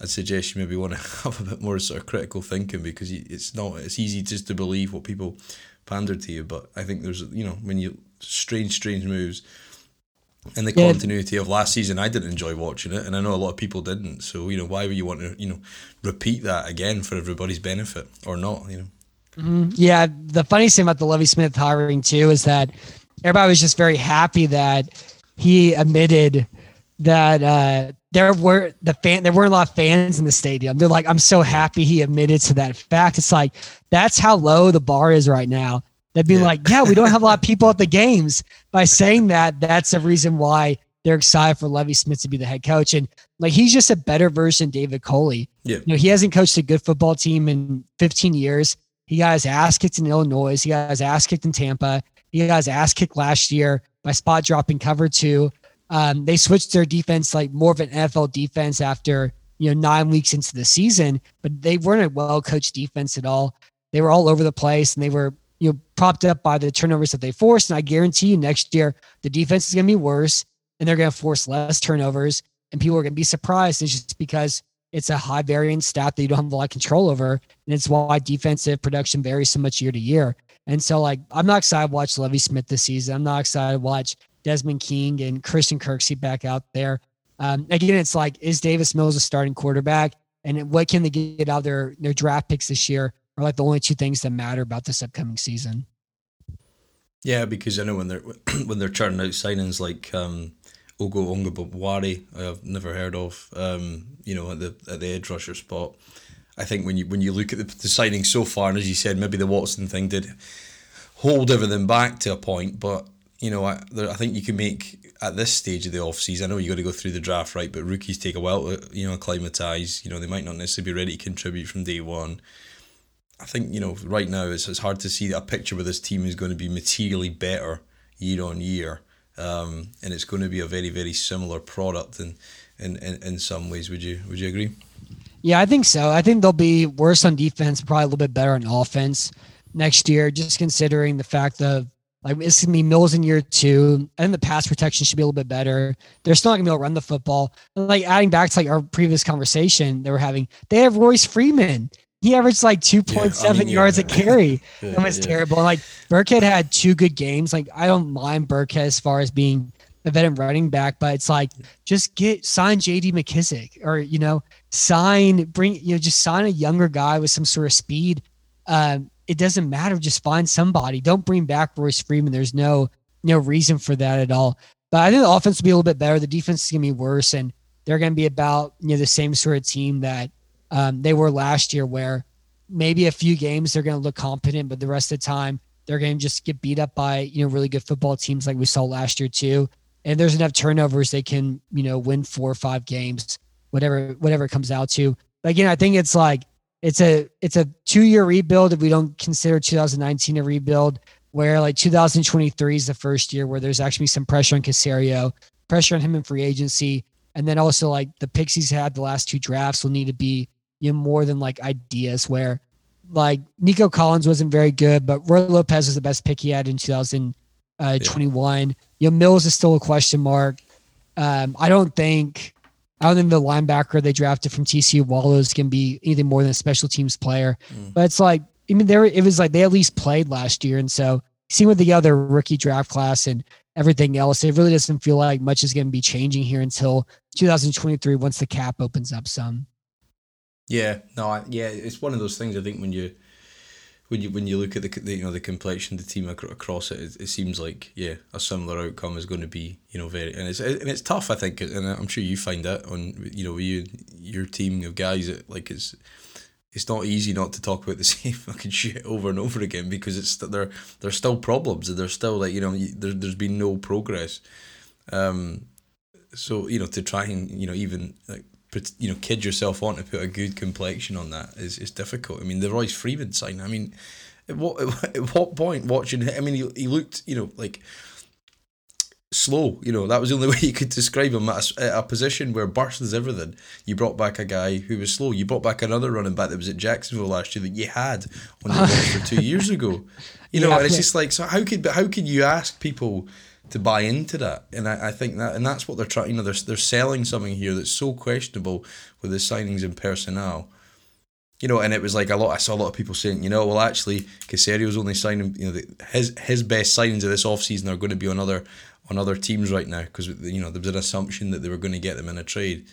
I'd suggest you maybe want to have a bit more sort of critical thinking because it's not it's easy just to believe what people pander to you. But I think there's you know when you strange strange moves and the yeah. continuity of last season, I didn't enjoy watching it, and I know a lot of people didn't. So you know, why would you want to you know repeat that again for everybody's benefit or not? You know. Mm-hmm. Yeah, the funny thing about the Lovie Smith hiring too is that everybody was just very happy that he admitted that uh, there were the fan there weren't a lot of fans in the stadium. They're like, I'm so happy he admitted to that fact. It's like that's how low the bar is right now. They'd be yeah. like, yeah, we don't have a lot of people at the games. By saying that, that's a reason why they're excited for Lovie Smith to be the head coach. And like he's just a better version of David Culley. Yeah. You know, he hasn't coached a good football team in 15 years. He got his ass kicked in Illinois. He got his ass kicked in Tampa. He got his ass kicked last year by spot dropping cover two. Um, they switched their defense like more of an NFL defense after you know nine weeks into the season, but they weren't a well coached defense at all. They were all over the place and they were you know, propped up by the turnovers that they forced. And I guarantee you next year, the defense is going to be worse and they're going to force less turnovers. And people are going to be surprised. It's just because it's a high variance stat that you don't have a lot of control over. And it's why defensive production varies so much year to year. And so, like, I'm not excited to watch Lovie Smith this season. I'm not excited to watch Desmond King and Christian Kirksey back out there. Um, again, it's like, is Davis Mills a starting quarterback? And what can they get out of their, their draft picks this year? Are like the only two things that matter about this upcoming season. Yeah, because I know when they're when they're churning out signings like um, Ogo Ogunbowale, I've never heard of, um, you know, at the at the edge rusher spot. I think when you when you look at the, the signing so far, and as you said, maybe the Watson thing did hold everything back to a point, but you know, I, I think you can make at this stage of the off season. I know you got to go through the draft, right? But rookies take a while to you know acclimatise. You know, they might not necessarily be ready to contribute from day one. I think you know right now it's it's hard to see a picture where this team is going to be materially better year on year, um, and it's going to be a very very similar product in, in in in some ways. Would you would you agree? Yeah, I think so. I think they'll be worse on defense, probably a little bit better on offense next year, just considering the fact of like it's gonna be Mills in year two. I think the pass protection should be a little bit better. They're still not gonna be able to run the football. Like adding back to like our previous conversation they were having, they have Royce Freeman. He averaged like 2.7 yeah, I mean, yards yeah. a carry. yeah, that was terrible. And like Burkhead had two good games. Like I don't mind Burkhead as far as being a veteran running back, but it's like just get sign JD McKissic or you know, sign bring you know, just sign a younger guy with some sort of speed. Um, it doesn't matter. Just find somebody. Don't bring back Royce Freeman. There's no no reason for that at all. But I think the offense will be a little bit better. The defense is gonna be worse, and they're gonna be about you know the same sort of team that um, they were last year, where maybe a few games they're gonna look competent, but the rest of the time they're gonna just get beat up by you know really good football teams like we saw last year too. And there's enough turnovers they can you know win four or five games, whatever whatever it comes out to. But again, I think it's like it's a it's a two year rebuild if we don't consider 2019 a rebuild where like 2023 is the first year where there's actually some pressure on Caserio, pressure on him in free agency, and then also like the picks he's had the last two drafts will need to be you know more than like ideas where like Nico Collins wasn't very good, but Roy Lopez was the best pick he had in 2021. Uh, yeah. You know, Mills is still a question mark. Um, I don't think I don't think the linebacker they drafted from TCU Wallows can be anything more than a special teams player. Mm. But it's like, I mean, there it was like they at least played last year, and so see with the other rookie draft class and everything else, it really doesn't feel like much is going to be changing here until 2023 once the cap opens up some. Yeah, no, I, yeah, it's one of those things. I think when you when you when you look at the, the you know the complexion of the team across it, it, it, seems like yeah a similar outcome is going to be you know very and it's and it's tough I think and I'm sure you find that on you know you your team of guys that like it's it's not easy not to talk about the same fucking shit over and over again because it's that there there's still problems and there's still like you know there there's been no progress, um, so you know to try and you know even like you know, kid yourself on to put a good complexion on that is, is difficult. I mean, the Royce Freeman sign. I mean, at what at what point watching? I mean, he, he looked you know like slow. You know, that was the only way you could describe him at a, at a position where burst is everything. You brought back a guy who was slow. You brought back another running back that was at Jacksonville last year that you had on the roster two years ago. You know, yeah, and it's just like so. How could how could you ask people? To buy into that. And I, I think that, and that's what they're trying. You know, they're they're selling something here that's so questionable with the signings and personnel. You know, and it was like a lot. I saw a lot of people saying, you know, well, actually, Caserio's only signing. You know, the, his his best signings of this offseason are going to be on other on other teams right now because you know there was an assumption that they were going to get them in a trade.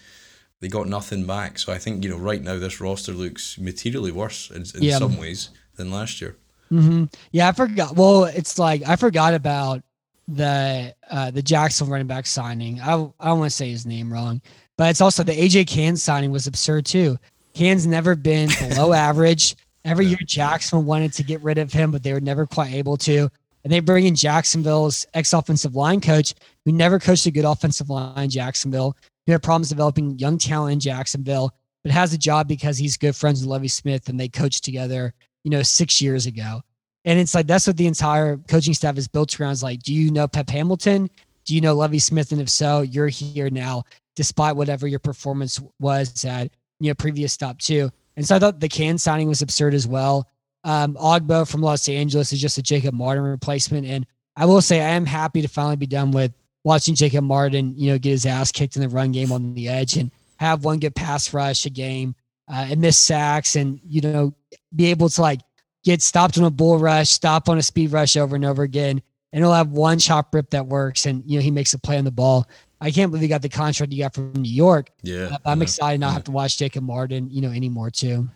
They got nothing back, so I think you know right now this roster looks materially worse in, in yeah. some ways than last year. Mm-hmm. Yeah, I forgot. Well, it's like I forgot about the uh, the Jackson running back signing. I I don't want to say his name wrong, but it's also the AJ Cann signing was absurd too. Cann's never been below average. Every year Jackson wanted to get rid of him, but they were never quite able to. And they bring in Jacksonville's ex offensive line coach, who never coached a good offensive line in Jacksonville, who had problems developing young talent in Jacksonville, but has a job because he's good friends with Lovie Smith and they coached together, you know, six years ago. And it's like that's what the entire coaching staff is built around. Is like, do you know Pep Hamilton? Do you know Lovie Smith? And if so, you're here now, despite whatever your performance was at you know previous stop two. And so I thought the Cann signing was absurd as well. Um, Ogbah from Los Angeles is just a Jacob Martin replacement, and I will say I am happy to finally be done with watching Jacob Martin, you know, get his ass kicked in the run game on the edge and have one good pass rush a game uh, and miss sacks and you know be able to like get stopped on a bull rush, stop on a speed rush over and over again, and he'll have one chop rip that works, and you know he makes a play on the ball. I can't believe he got the contract he got from New York. Yeah, I'm yeah, excited not yeah. have to watch Jacob Martin, you know, anymore too.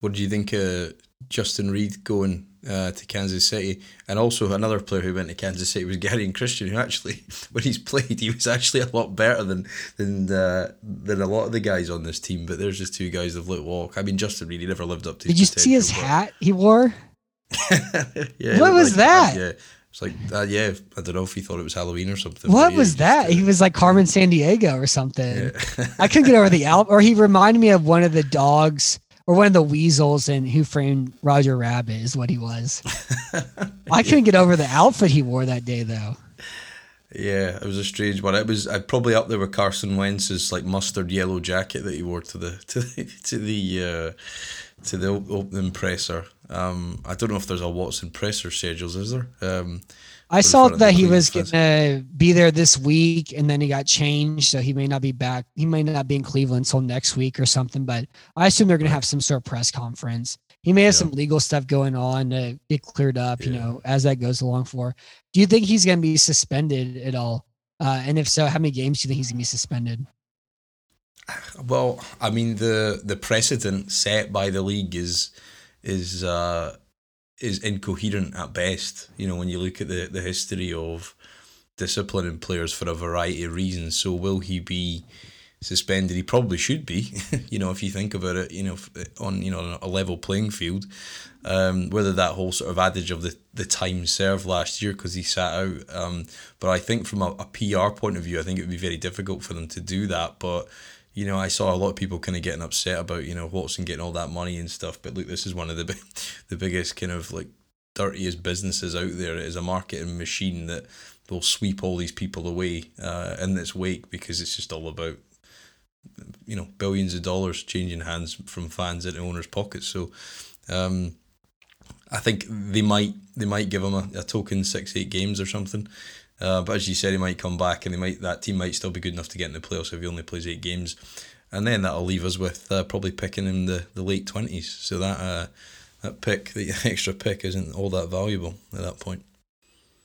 What do you think, uh, Justin Reid going uh, to Kansas City, and also another player who went to Kansas City was Geronimo Christian, who actually, when he's played, he was actually a lot better than than uh, than a lot of the guys on this team. But there's just two guys that let walk. I mean, Justin really never lived up to. Did you see his hat he wore? yeah, What was like, that? Yeah, it's like uh, yeah. I don't know if he thought it was Halloween or something. What but yeah, was that? just, uh, He was like Carmen Sandiego or something. yeah. I couldn't get over the out, or he reminded me of one of the dogs or one of the weasels in Who Framed Roger Rabbit is what he was. I couldn't get over the outfit he wore that day though. Yeah, it was a strange one. It was I'd probably up there with Carson Wentz's like mustard yellow jacket that he wore to the to the to the uh, to the op- opening presser. Um, I don't know if there's a Watson presser schedules, is there? Um, I saw front of the that he was gonna be there this week, and then he got changed, so he may not be back. He may not be in Cleveland until next week or something. But I assume they're gonna have some sort of press conference. He may have Yeah. some legal stuff going on to get cleared up, you know, as that goes along. For do you think he's gonna be suspended at all? Uh, and if so, how many games do you think he's gonna be suspended? Well, I mean the the precedent set by the league is is uh, is incoherent at best. You know, when you look at the the history of disciplining players for a variety of reasons. So will he be suspended? He probably should be. you know, if you think about it, you know, on you know a level playing field. Um, whether that whole sort of adage of the, the time served last year because he sat out. Um, but I think from a, a PR point of view, I think it would be very difficult for them to do that. But you know, I saw a lot of people kind of getting upset about you know Watson getting all that money and stuff. But look, this is one of the the biggest kind of like dirtiest businesses out there. It is a marketing machine that will sweep all these people away uh, in its wake because it's just all about you know billions of dollars changing hands from fans into owners' pockets. So. Um, I think they might they might give him a, a token six eight games or something. Uh, but as you said, he might come back and they might that team might still be good enough to get in the playoffs if he only plays eight games, and then that'll leave us with uh, probably picking him the, the late twenties. So that uh, that pick, the extra pick, isn't all that valuable at that point.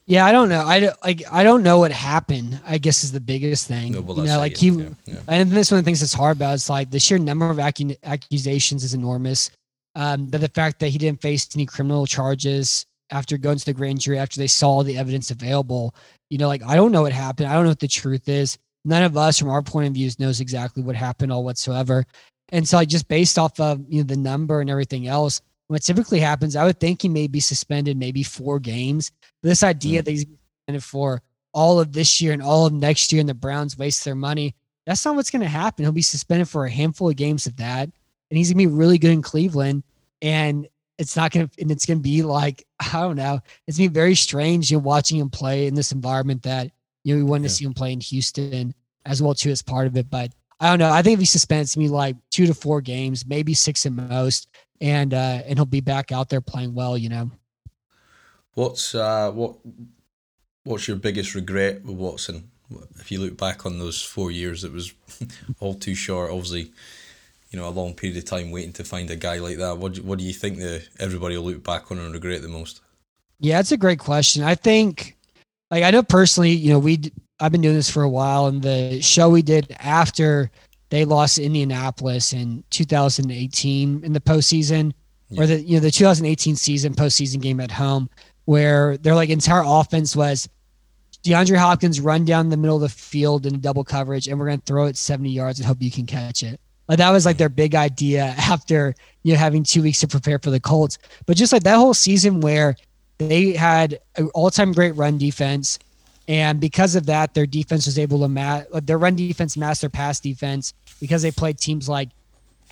Yeah, I don't know. I don't, like. I don't know what happened. I guess is the biggest thing. No, well, you know, like he. yeah, yeah. And this one of the things that's hard about is like the sheer number of accu- accusations is enormous. Um, but the fact that he didn't face any criminal charges after going to the grand jury after they saw the evidence available, you know, like I don't know what happened. I don't know what the truth is. None of us, from our point of views, knows exactly what happened all whatsoever. And so, like, just based off of you know the number and everything else, what typically happens, I would think he may be suspended maybe four games. This idea Mm. that he's suspended for all of this year and all of next year, and the Browns waste their money. That's not what's going to happen. He'll be suspended for a handful of games of that, and he's going to be really good in Cleveland. And it's not going to, and it's going to be like I don't know. It's to be very strange, you know, watching him play in this environment that you know we wanted Yeah. to see him play in Houston as well too as part of it. But I don't know. I think if he suspends me like two to four games, maybe six at most, and uh and he'll be back out there playing well. You know. What's uh what what's your biggest regret with Watson? If you look back on those four years, it was all too short. Obviously, you know, a long period of time waiting to find a guy like that. What do, what do you think that everybody will look back on and regret the most? Yeah, it's a great question. I think, like, I know personally, you know, we I've been doing this for a while, and the show we did after they lost Indianapolis in 2018 in the postseason, Yeah. or the you know the 2018 season postseason game at home, where their like entire offense was DeAndre Hopkins run down the middle of the field in double coverage, and we're gonna throw it 70 yards and hope you can catch it. Like that was like their big idea after you know having two weeks to prepare for the Colts. But just like that whole season where they had an all-time great run defense, and because of that, their defense was able to match their run defense matched their pass defense because they played teams like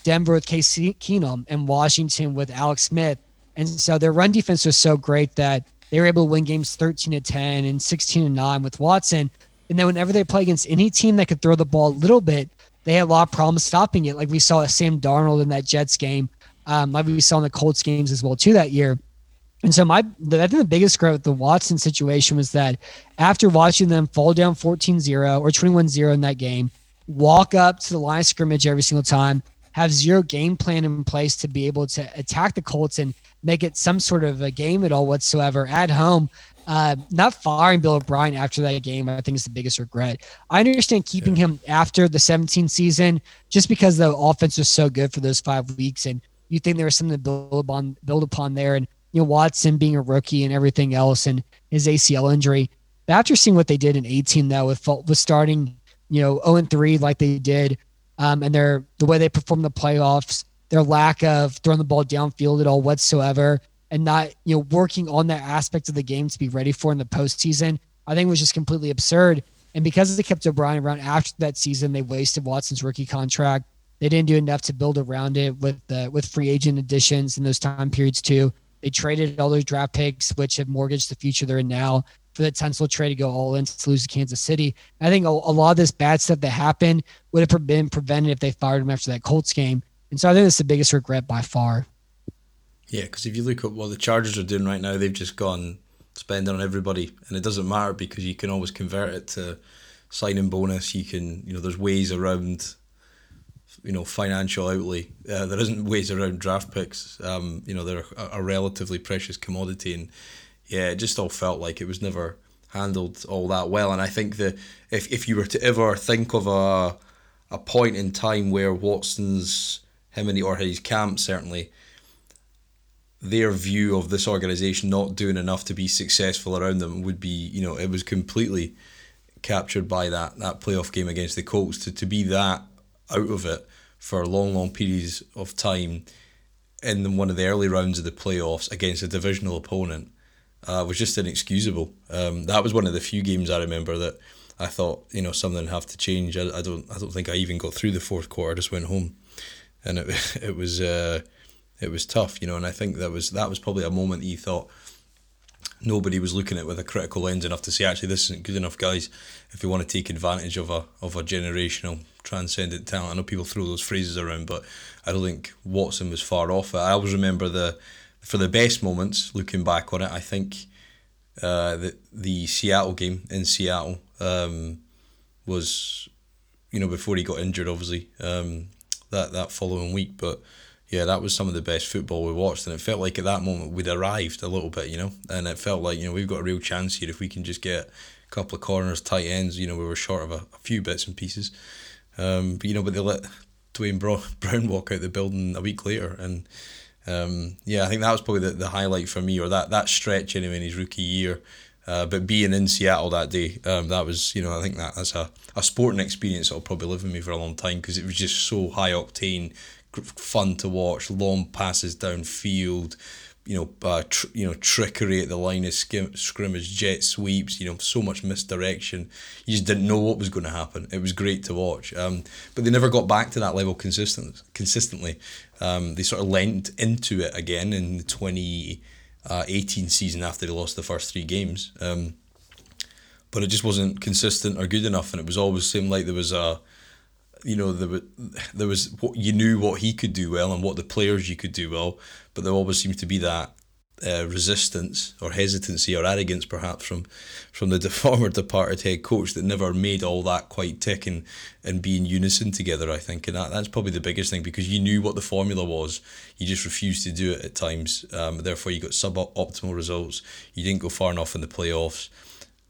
Denver with Case Keenum and Washington with Alex Smith, and so their run defense was so great that they were able to win games 13 to 10 and 16 to 9 with Watson. And then whenever they play against any team that could throw the ball a little bit, they had a lot of problems stopping it. Like we saw Sam Darnold in that Jets game, um, like we saw in the Colts games as well too that year. And so my, I think the biggest growth with the Watson situation was that after watching them fall down 14-0 or 21-0 in that game, walk up to the line of scrimmage every single time, have zero game plan in place to be able to attack the Colts and make it some sort of a game at all whatsoever at home. Uh, not firing Bill O'Brien after that game, I think is the biggest regret. I understand keeping him after the 17 season just because the offense was so good for those five weeks, and you think there was something to build upon, build upon there. And you know Watson being a rookie and everything else, and his ACL injury. But after seeing what they did in 18, though, with with starting you know 0 and 3 like they did, um, and their the way they performed the playoffs, their lack of throwing the ball downfield at all whatsoever, and not, you know, working on that aspect of the game to be ready for in the postseason, I think was just completely absurd. And because they kept O'Brien around after that season, they wasted Watson's rookie contract. They didn't do enough to build around it with the with free agent additions in those time periods too. They traded all those draft picks, which have mortgaged the future they're in now for the Tunsil trade to go all in to lose to Kansas City. I think a, a, lot of this bad stuff that happened would have been prevented if they fired him after that Colts game. And so I think that's the biggest regret by far. Yeah, because if you look at what the Chargers are doing right now, they've just gone spending on everybody, and it doesn't matter because you can always convert it to signing bonus. You can, you know, there's ways around you know financial outlay. Uh, there isn't ways around draft picks. Um, you know they're a, a, relatively precious commodity, and yeah, it just all felt like it was never handled all that well. And I think that if if you were to ever think of a a point in time where Watson's him and or his camp certainly their view of this organization not doing enough to be successful around them would be you know it was completely captured by that that playoff game against the Colts to, to be that out of it for long, long periods of time in one of the early rounds of the playoffs against a divisional opponent uh, was just inexcusable. Um, that was one of the few games I remember that I thought you know something have to change. I, I don't I don't think I even got through the fourth quarter. I just went home, and it it was uh, it was tough, you know. And I think that was that was probably a moment that you thought nobody was looking at it with a critical lens enough to say actually this isn't good enough, guys. If we want to take advantage of a of a generational transcendent talent. I know people throw those phrases around, but I don't think Watson was far off I always remember the for the best moments looking back on it. I think uh, the the Seattle game in Seattle um, was you know before he got injured, obviously um, that that following week, but. Yeah, that was some of the best football we watched, and it felt like at that moment we'd arrived a little bit, you know, and it felt like you know we've got a real chance here if we can just get a couple of corners, tight ends. You know, we were short of a, a few bits and pieces, um, but you know, but they let Duane Brown walk out the building a week later, and um, yeah, I think that was probably the, the highlight for me, or that that stretch anyway in his rookie year. Uh, but being in Seattle that day, um, that was you know I think that that's a, a sporting experience that'll probably live with me for a long time because it was just so high octane, fun to watch, long passes downfield, you know, uh, tr- you know, trickery at the line of skim- scrimmage, jet sweeps, you know, so much misdirection. You just didn't know what was going to happen. It was great to watch. Um, but they never got back to that level consistent consistently. Um, they sort of lent into it again in the 2018 season after they lost the first three games. Um, but it just wasn't consistent or good enough, and it was always seemed like there was a you know there was there was what you knew what he could do well and what the players you could do well, but there always seems to be that uh, resistance or hesitancy or arrogance perhaps from from the former departed head coach that never made all that quite tick and, and be in unison together I think. And that, that's probably the biggest thing because you knew what the formula was. You just refused to do it at times. Um, therefore you got suboptimal results. You didn't go far enough in the playoffs.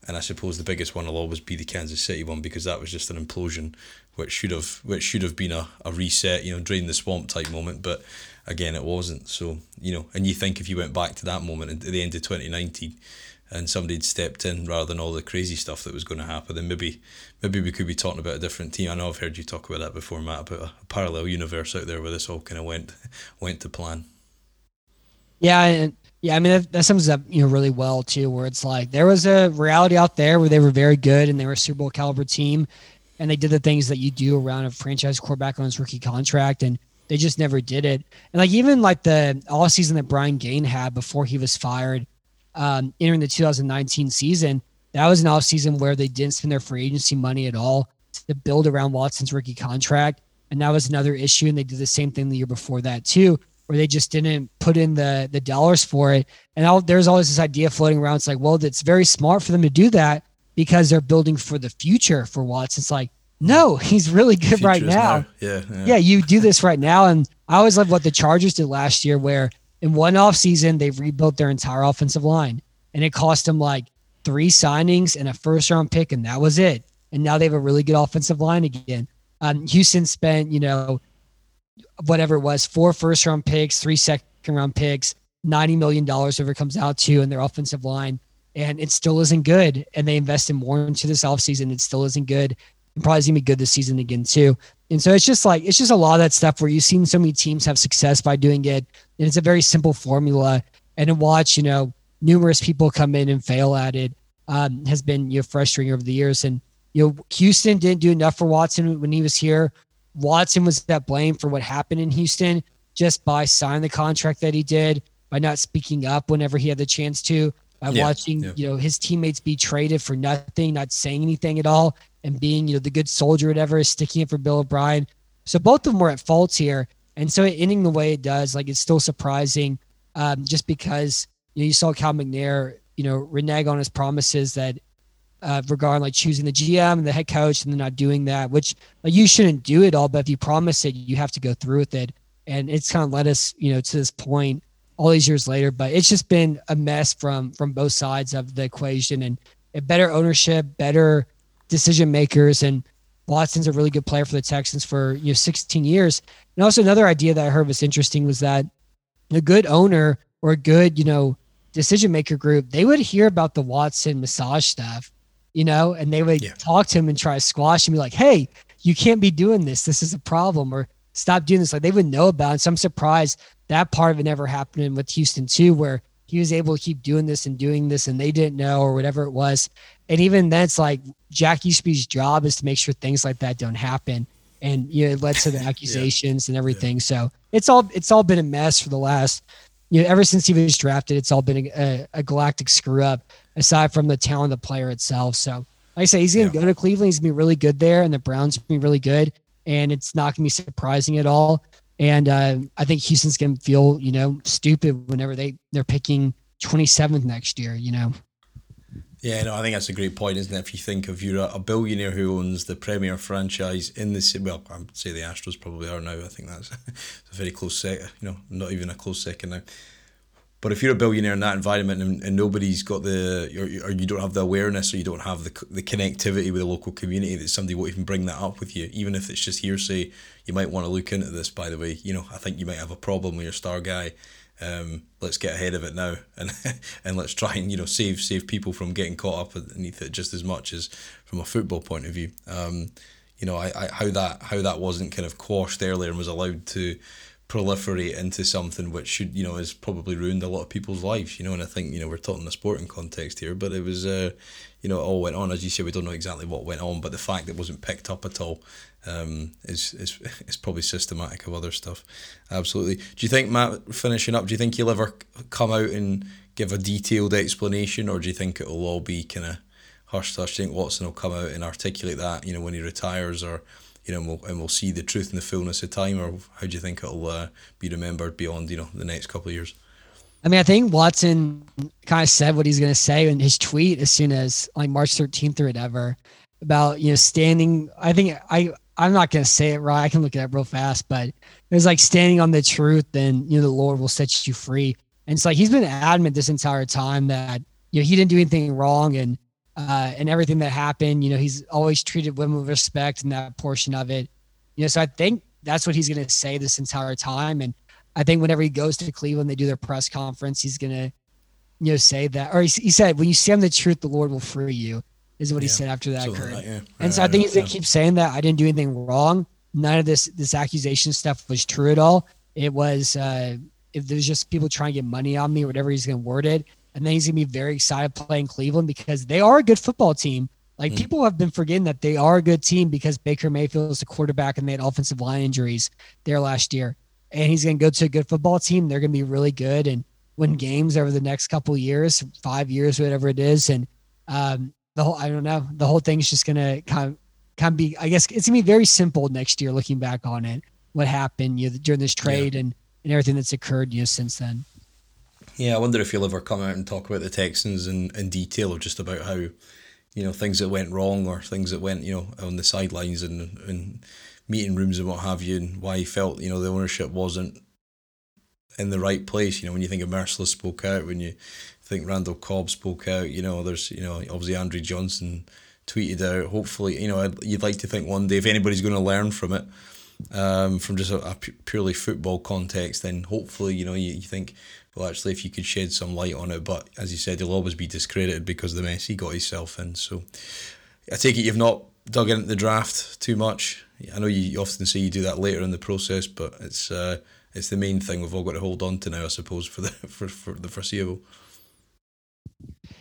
And I suppose the biggest one will always be the Kansas City one because that was just an implosion which should have which should have been a, a reset, you know, drain the swamp type moment, but again it wasn't. So, you know, and you think if you went back to that moment at the end of twenty nineteen and somebody had stepped in rather than all the crazy stuff that was going to happen, then maybe maybe we could be talking about a different team. I know I've heard you talk about that before, Matt, about a, parallel universe out there where this all kind of went went to plan. Yeah, and yeah, I mean that, that sums up you know really well too, where it's like there was a reality out there where they were very good and they were a Super Bowl caliber team, and they did the things that you do around a franchise quarterback on his rookie contract, and they just never did it. And like even like the all season that Brian Gaine had before he was fired, um, entering the 2019 season, that was an off season where they didn't spend their free agency money at all to build around Watson's rookie contract, and that was another issue. And they did the same thing the year before that too, where they just didn't put in the the dollars for it. And all, there's always this idea floating around. It's like, well, it's very smart for them to do that because they're building for the future for Watts. It's like, no, he's really good right now. now. Yeah, yeah, yeah. You do this right now, and I always love what the Chargers did last year, where in one off season they rebuilt their entire offensive line, and it cost them like three signings and a first round pick, and that was it. And now they have a really good offensive line again. Um, Houston spent, you know, whatever it was, four first round picks, three second round picks, ninety million dollars, whatever it comes out to, in their offensive line and it still isn't good. And they invested more into this offseason. It still isn't good. And probably is gonna be good this season again too. And so it's just like it's just a lot of that stuff where you've seen so many teams have success by doing it. And it's a very simple formula. and to watch, you know, numerous people come in and fail at it um, has been you know frustrating over the years. And you know, Houston didn't do enough for Watson when he was here. Watson was that blame for what happened in Houston just by signing the contract that he did, by not speaking up whenever he had the chance to, by yeah, watching yeah. you know his teammates be traded for nothing, not saying anything at all, and being you know the good soldier, whatever, sticking it for Bill O'Brien. So both of them were at fault here, and so ending the way it does, like it's still surprising, um, just because you know you saw Cal McNair, you know, renege on his promises that uh, regarding like choosing the GM and the head coach and then not doing that, which like, you shouldn't do it all. But if you promise it, you have to go through with it. And it's kind of led us, you know, to this point all these years later. But it's just been a mess from from both sides of the equation and better ownership, better decision makers, and Watson's a really good player for the Texans for you know 16 years. And also another idea that I heard was interesting was that a good owner or a good you know decision maker group they would hear about the Watson massage stuff you know, and they would yeah. talk to him and try to squash him, be like, hey, you can't be doing this. This is a problem, or stop doing this. Like they would know about it. So I'm surprised that part of it never happened with Houston too, where he was able to keep doing this and doing this and they didn't know or whatever it was. And even that's like Jack Easterby's job is to make sure things like that don't happen. And you know, it led to the accusations yeah. and everything. Yeah. So it's all it's all been a mess for the last you know, ever since he was drafted, it's all been a, a galactic screw up aside from the talent of the player itself. So, like I say, he's going to yeah. go to Cleveland. He's going to be really good there, and the Browns going to be really good. And it's not going to be surprising at all. And uh, I think Houston's going to feel, you know, stupid whenever they they're picking 27th next year. You know. Yeah, no, I think that's a great point, isn't it? If you think of you're a billionaire who owns the premier franchise in the city, well, I'd say the Astros probably are now. I think that's a very close second. You know, not even a close second now. But if you're a billionaire in that environment and, and nobody's got the or, or you don't have the awareness or you don't have the the connectivity with the local community that somebody won't even bring that up with you, even if it's just hearsay, you might want to look into this. By the way, you know I think you might have a problem with your star guy. Um, let's get ahead of it now and and let's try and you know save save people from getting caught up underneath it just as much as from a football point of view. Um, you know I, I how that how that wasn't kind of quashed earlier and was allowed to proliferate into something which should you know has probably ruined a lot of people's lives you know and I think you know we're talking the sporting context here but it was uh you know it all went on. As you say we don't know exactly what went on but the fact that it wasn't picked up at all um is is is probably systematic of other stuff. Absolutely. Do you think Matt finishing up do you think he'll ever come out and give a detailed explanation or do you think it'll all be kind of hush hush do you think Watson will come out and articulate that you know when he retires or you know, and we'll, and we'll see the truth in the fullness of time, or how do you think it'll uh, be remembered beyond, you know, the next couple of years? I mean, I think Watson kind of said what he's going to say in his tweet as soon as like March 13th or whatever about, you know, standing. I think I, I'm not going to say it right. I can look it up real fast, but it was like standing on the truth and, you know, the Lord will set you free. And it's like he's been adamant this entire time that, you know, he didn't do anything wrong and uh, and everything that happened. You know, he's always treated women with respect in that portion of it. You know, so I think that's what he's going to say this entire time. And I think whenever he goes to Cleveland, they do their press conference, he's going to, you know, say that, or he, he, said, when you stand the truth, the Lord will free you, is what yeah. he said after that occurred. Yeah. And so I think he's going to keep saying that. I didn't do anything wrong. None of this, this accusation stuff was true at all. It was, uh, if there's just people trying to get money on me or whatever he's going to word it, and then he's gonna be very excited playing Cleveland because they are a good football team. Like mm. people have been forgetting that they are a good team because Baker Mayfield is the quarterback and they had offensive line injuries there last year. And he's gonna go to a good football team. They're gonna be really good and win games over the next couple years, five years, whatever it is. And um, the whole I don't know, the whole thing's just gonna kind of kind of be I guess it's gonna be very simple next year looking back on it, what happened you know, during this trade yeah. and, and everything that's occurred you know, since then. Yeah, I wonder if you'll ever come out and talk about the Texans in, in detail or just about how, you know, things that went wrong or things that went, you know, on the sidelines and, and meeting rooms and what have you, and why he felt, you know, the ownership wasn't in the right place. You know, when you think of Mercilus spoke out, when you think Randall Cobb spoke out, you know, there's, you know, obviously Andre Johnson tweeted out. Hopefully, you know, you'd like to think one day if anybody's going to learn from it, um, from just a, a, purely football context, then hopefully, you know, you, you think well, actually, if you could shed some light on it. But as you said, he'll always be discredited because of the mess he got himself in. So I take it you've not dug into the draft too much. I know you often say you do that later in the process, but it's uh, it's the main thing we've all got to hold on to now, I suppose, for the for, for the foreseeable.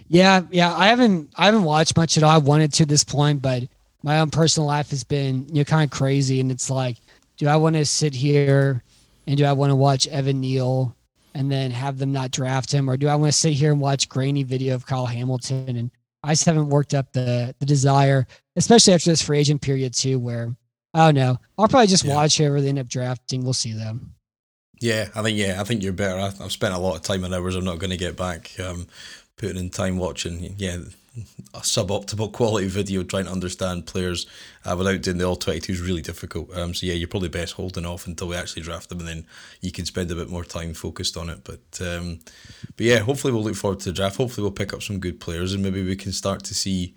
Yeah, yeah. I haven't I haven't watched much at all. I wanted to this point, but my own personal life has been you know kind of crazy, and it's like, do I want to sit here and do I want to watch Evan Neal and then have them not draft him, or do I want to sit here and watch grainy video of Kyle Hamilton? And I just haven't worked up the the desire, especially after this free agent period too, where I don't know. I'll probably just yeah. watch whoever they end up drafting. We'll see them. Yeah, I think yeah, I think you're better. I've spent a lot of time and hours I'm not going to get back. Um, putting in time watching, yeah, a suboptimal quality video trying to understand players uh, without doing the all 22 is really difficult. Um, so, yeah, you're probably best holding off until we actually draft them and then you can spend a bit more time focused on it. But, um, but yeah, hopefully we'll look forward to the draft. Hopefully we'll pick up some good players and maybe we can start to see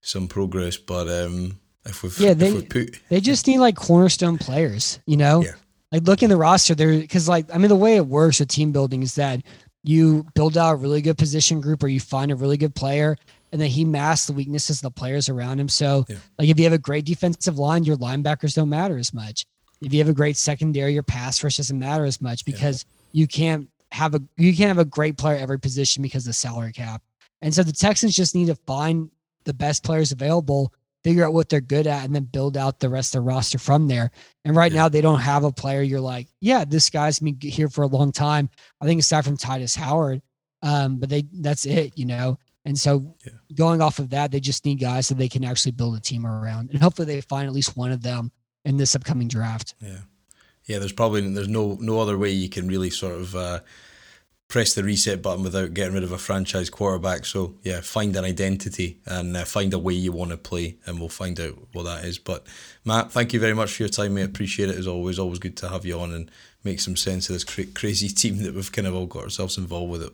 some progress. But um, if we've, yeah, they, if we've put, they just need like cornerstone players, you know? Yeah. Like look in the roster there, because like I mean the way it works with team building is that you build out a really good position group or you find a really good player and then he masks the weaknesses of the players around him. So, yeah. like if you have a great defensive line, your linebackers don't matter as much. If you have a great secondary, your pass rush doesn't matter as much because yeah. you can't have a you can't have a great player every position because of the salary cap. And so the Texans just need to find the best players available figure out what they're good at, and then build out the rest of the roster from there. And right yeah. now, they don't have a player you're like, yeah, this guy's been here for a long time. I think aside from Tytus Howard, um, but they that's it, you know. And so, yeah. going off of that, they just need guys that they can actually build a team around, and hopefully, they find at least one of them in this upcoming draft. Yeah, yeah. There's probably there's no no other way you can really sort of. Uh, press the reset button without getting rid of a franchise quarterback. So yeah, find an identity and uh, find a way you want to play, and we'll find out what that is. But Matt, thank you very much for your time, mate. Appreciate it as always. Always good to have you on and make some sense of this cra- crazy team that we've kind of all got ourselves involved with. It,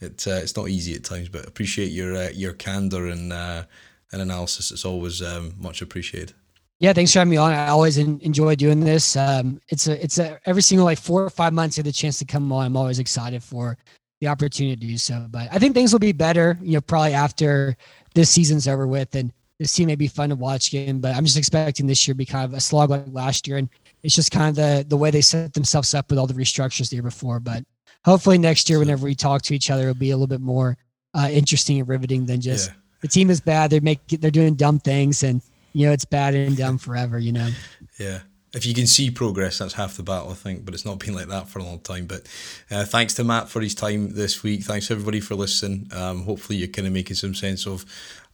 it uh, it's not easy at times, but appreciate your uh, your candor and uh, and analysis. It's always um, much appreciated. Yeah, thanks for having me on. I always enjoy doing this. Um, it's a, it's a, every single like four or five months, I get the chance to come on. I'm always excited for the opportunity to do so. But I think things will be better, you know, probably after this season's over with, and this team may be fun to watch again. But I'm just expecting this year to be kind of a slog like last year, and it's just kind of the the way they set themselves up with all the restructures the year before. But hopefully next year, whenever we talk to each other, it'll be a little bit more uh, interesting and riveting than just yeah. the team is bad. They're making they're doing dumb things and you know, it's bad and dumb forever, you know? Yeah. If you can see progress, that's half the battle, I think. But it's not been like that for a long time. But uh, thanks to Matt for his time this week. Thanks everybody for listening. Um, hopefully, you're kind of making some sense of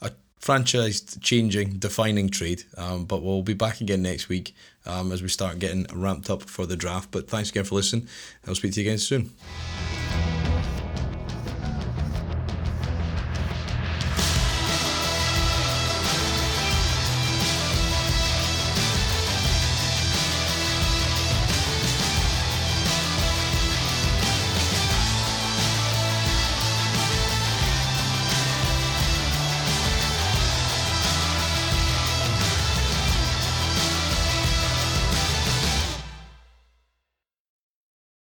a franchise changing, defining trade. Um, but we'll be back again next week um, as we start getting ramped up for the draft. But thanks again for listening. I'll speak to you again soon.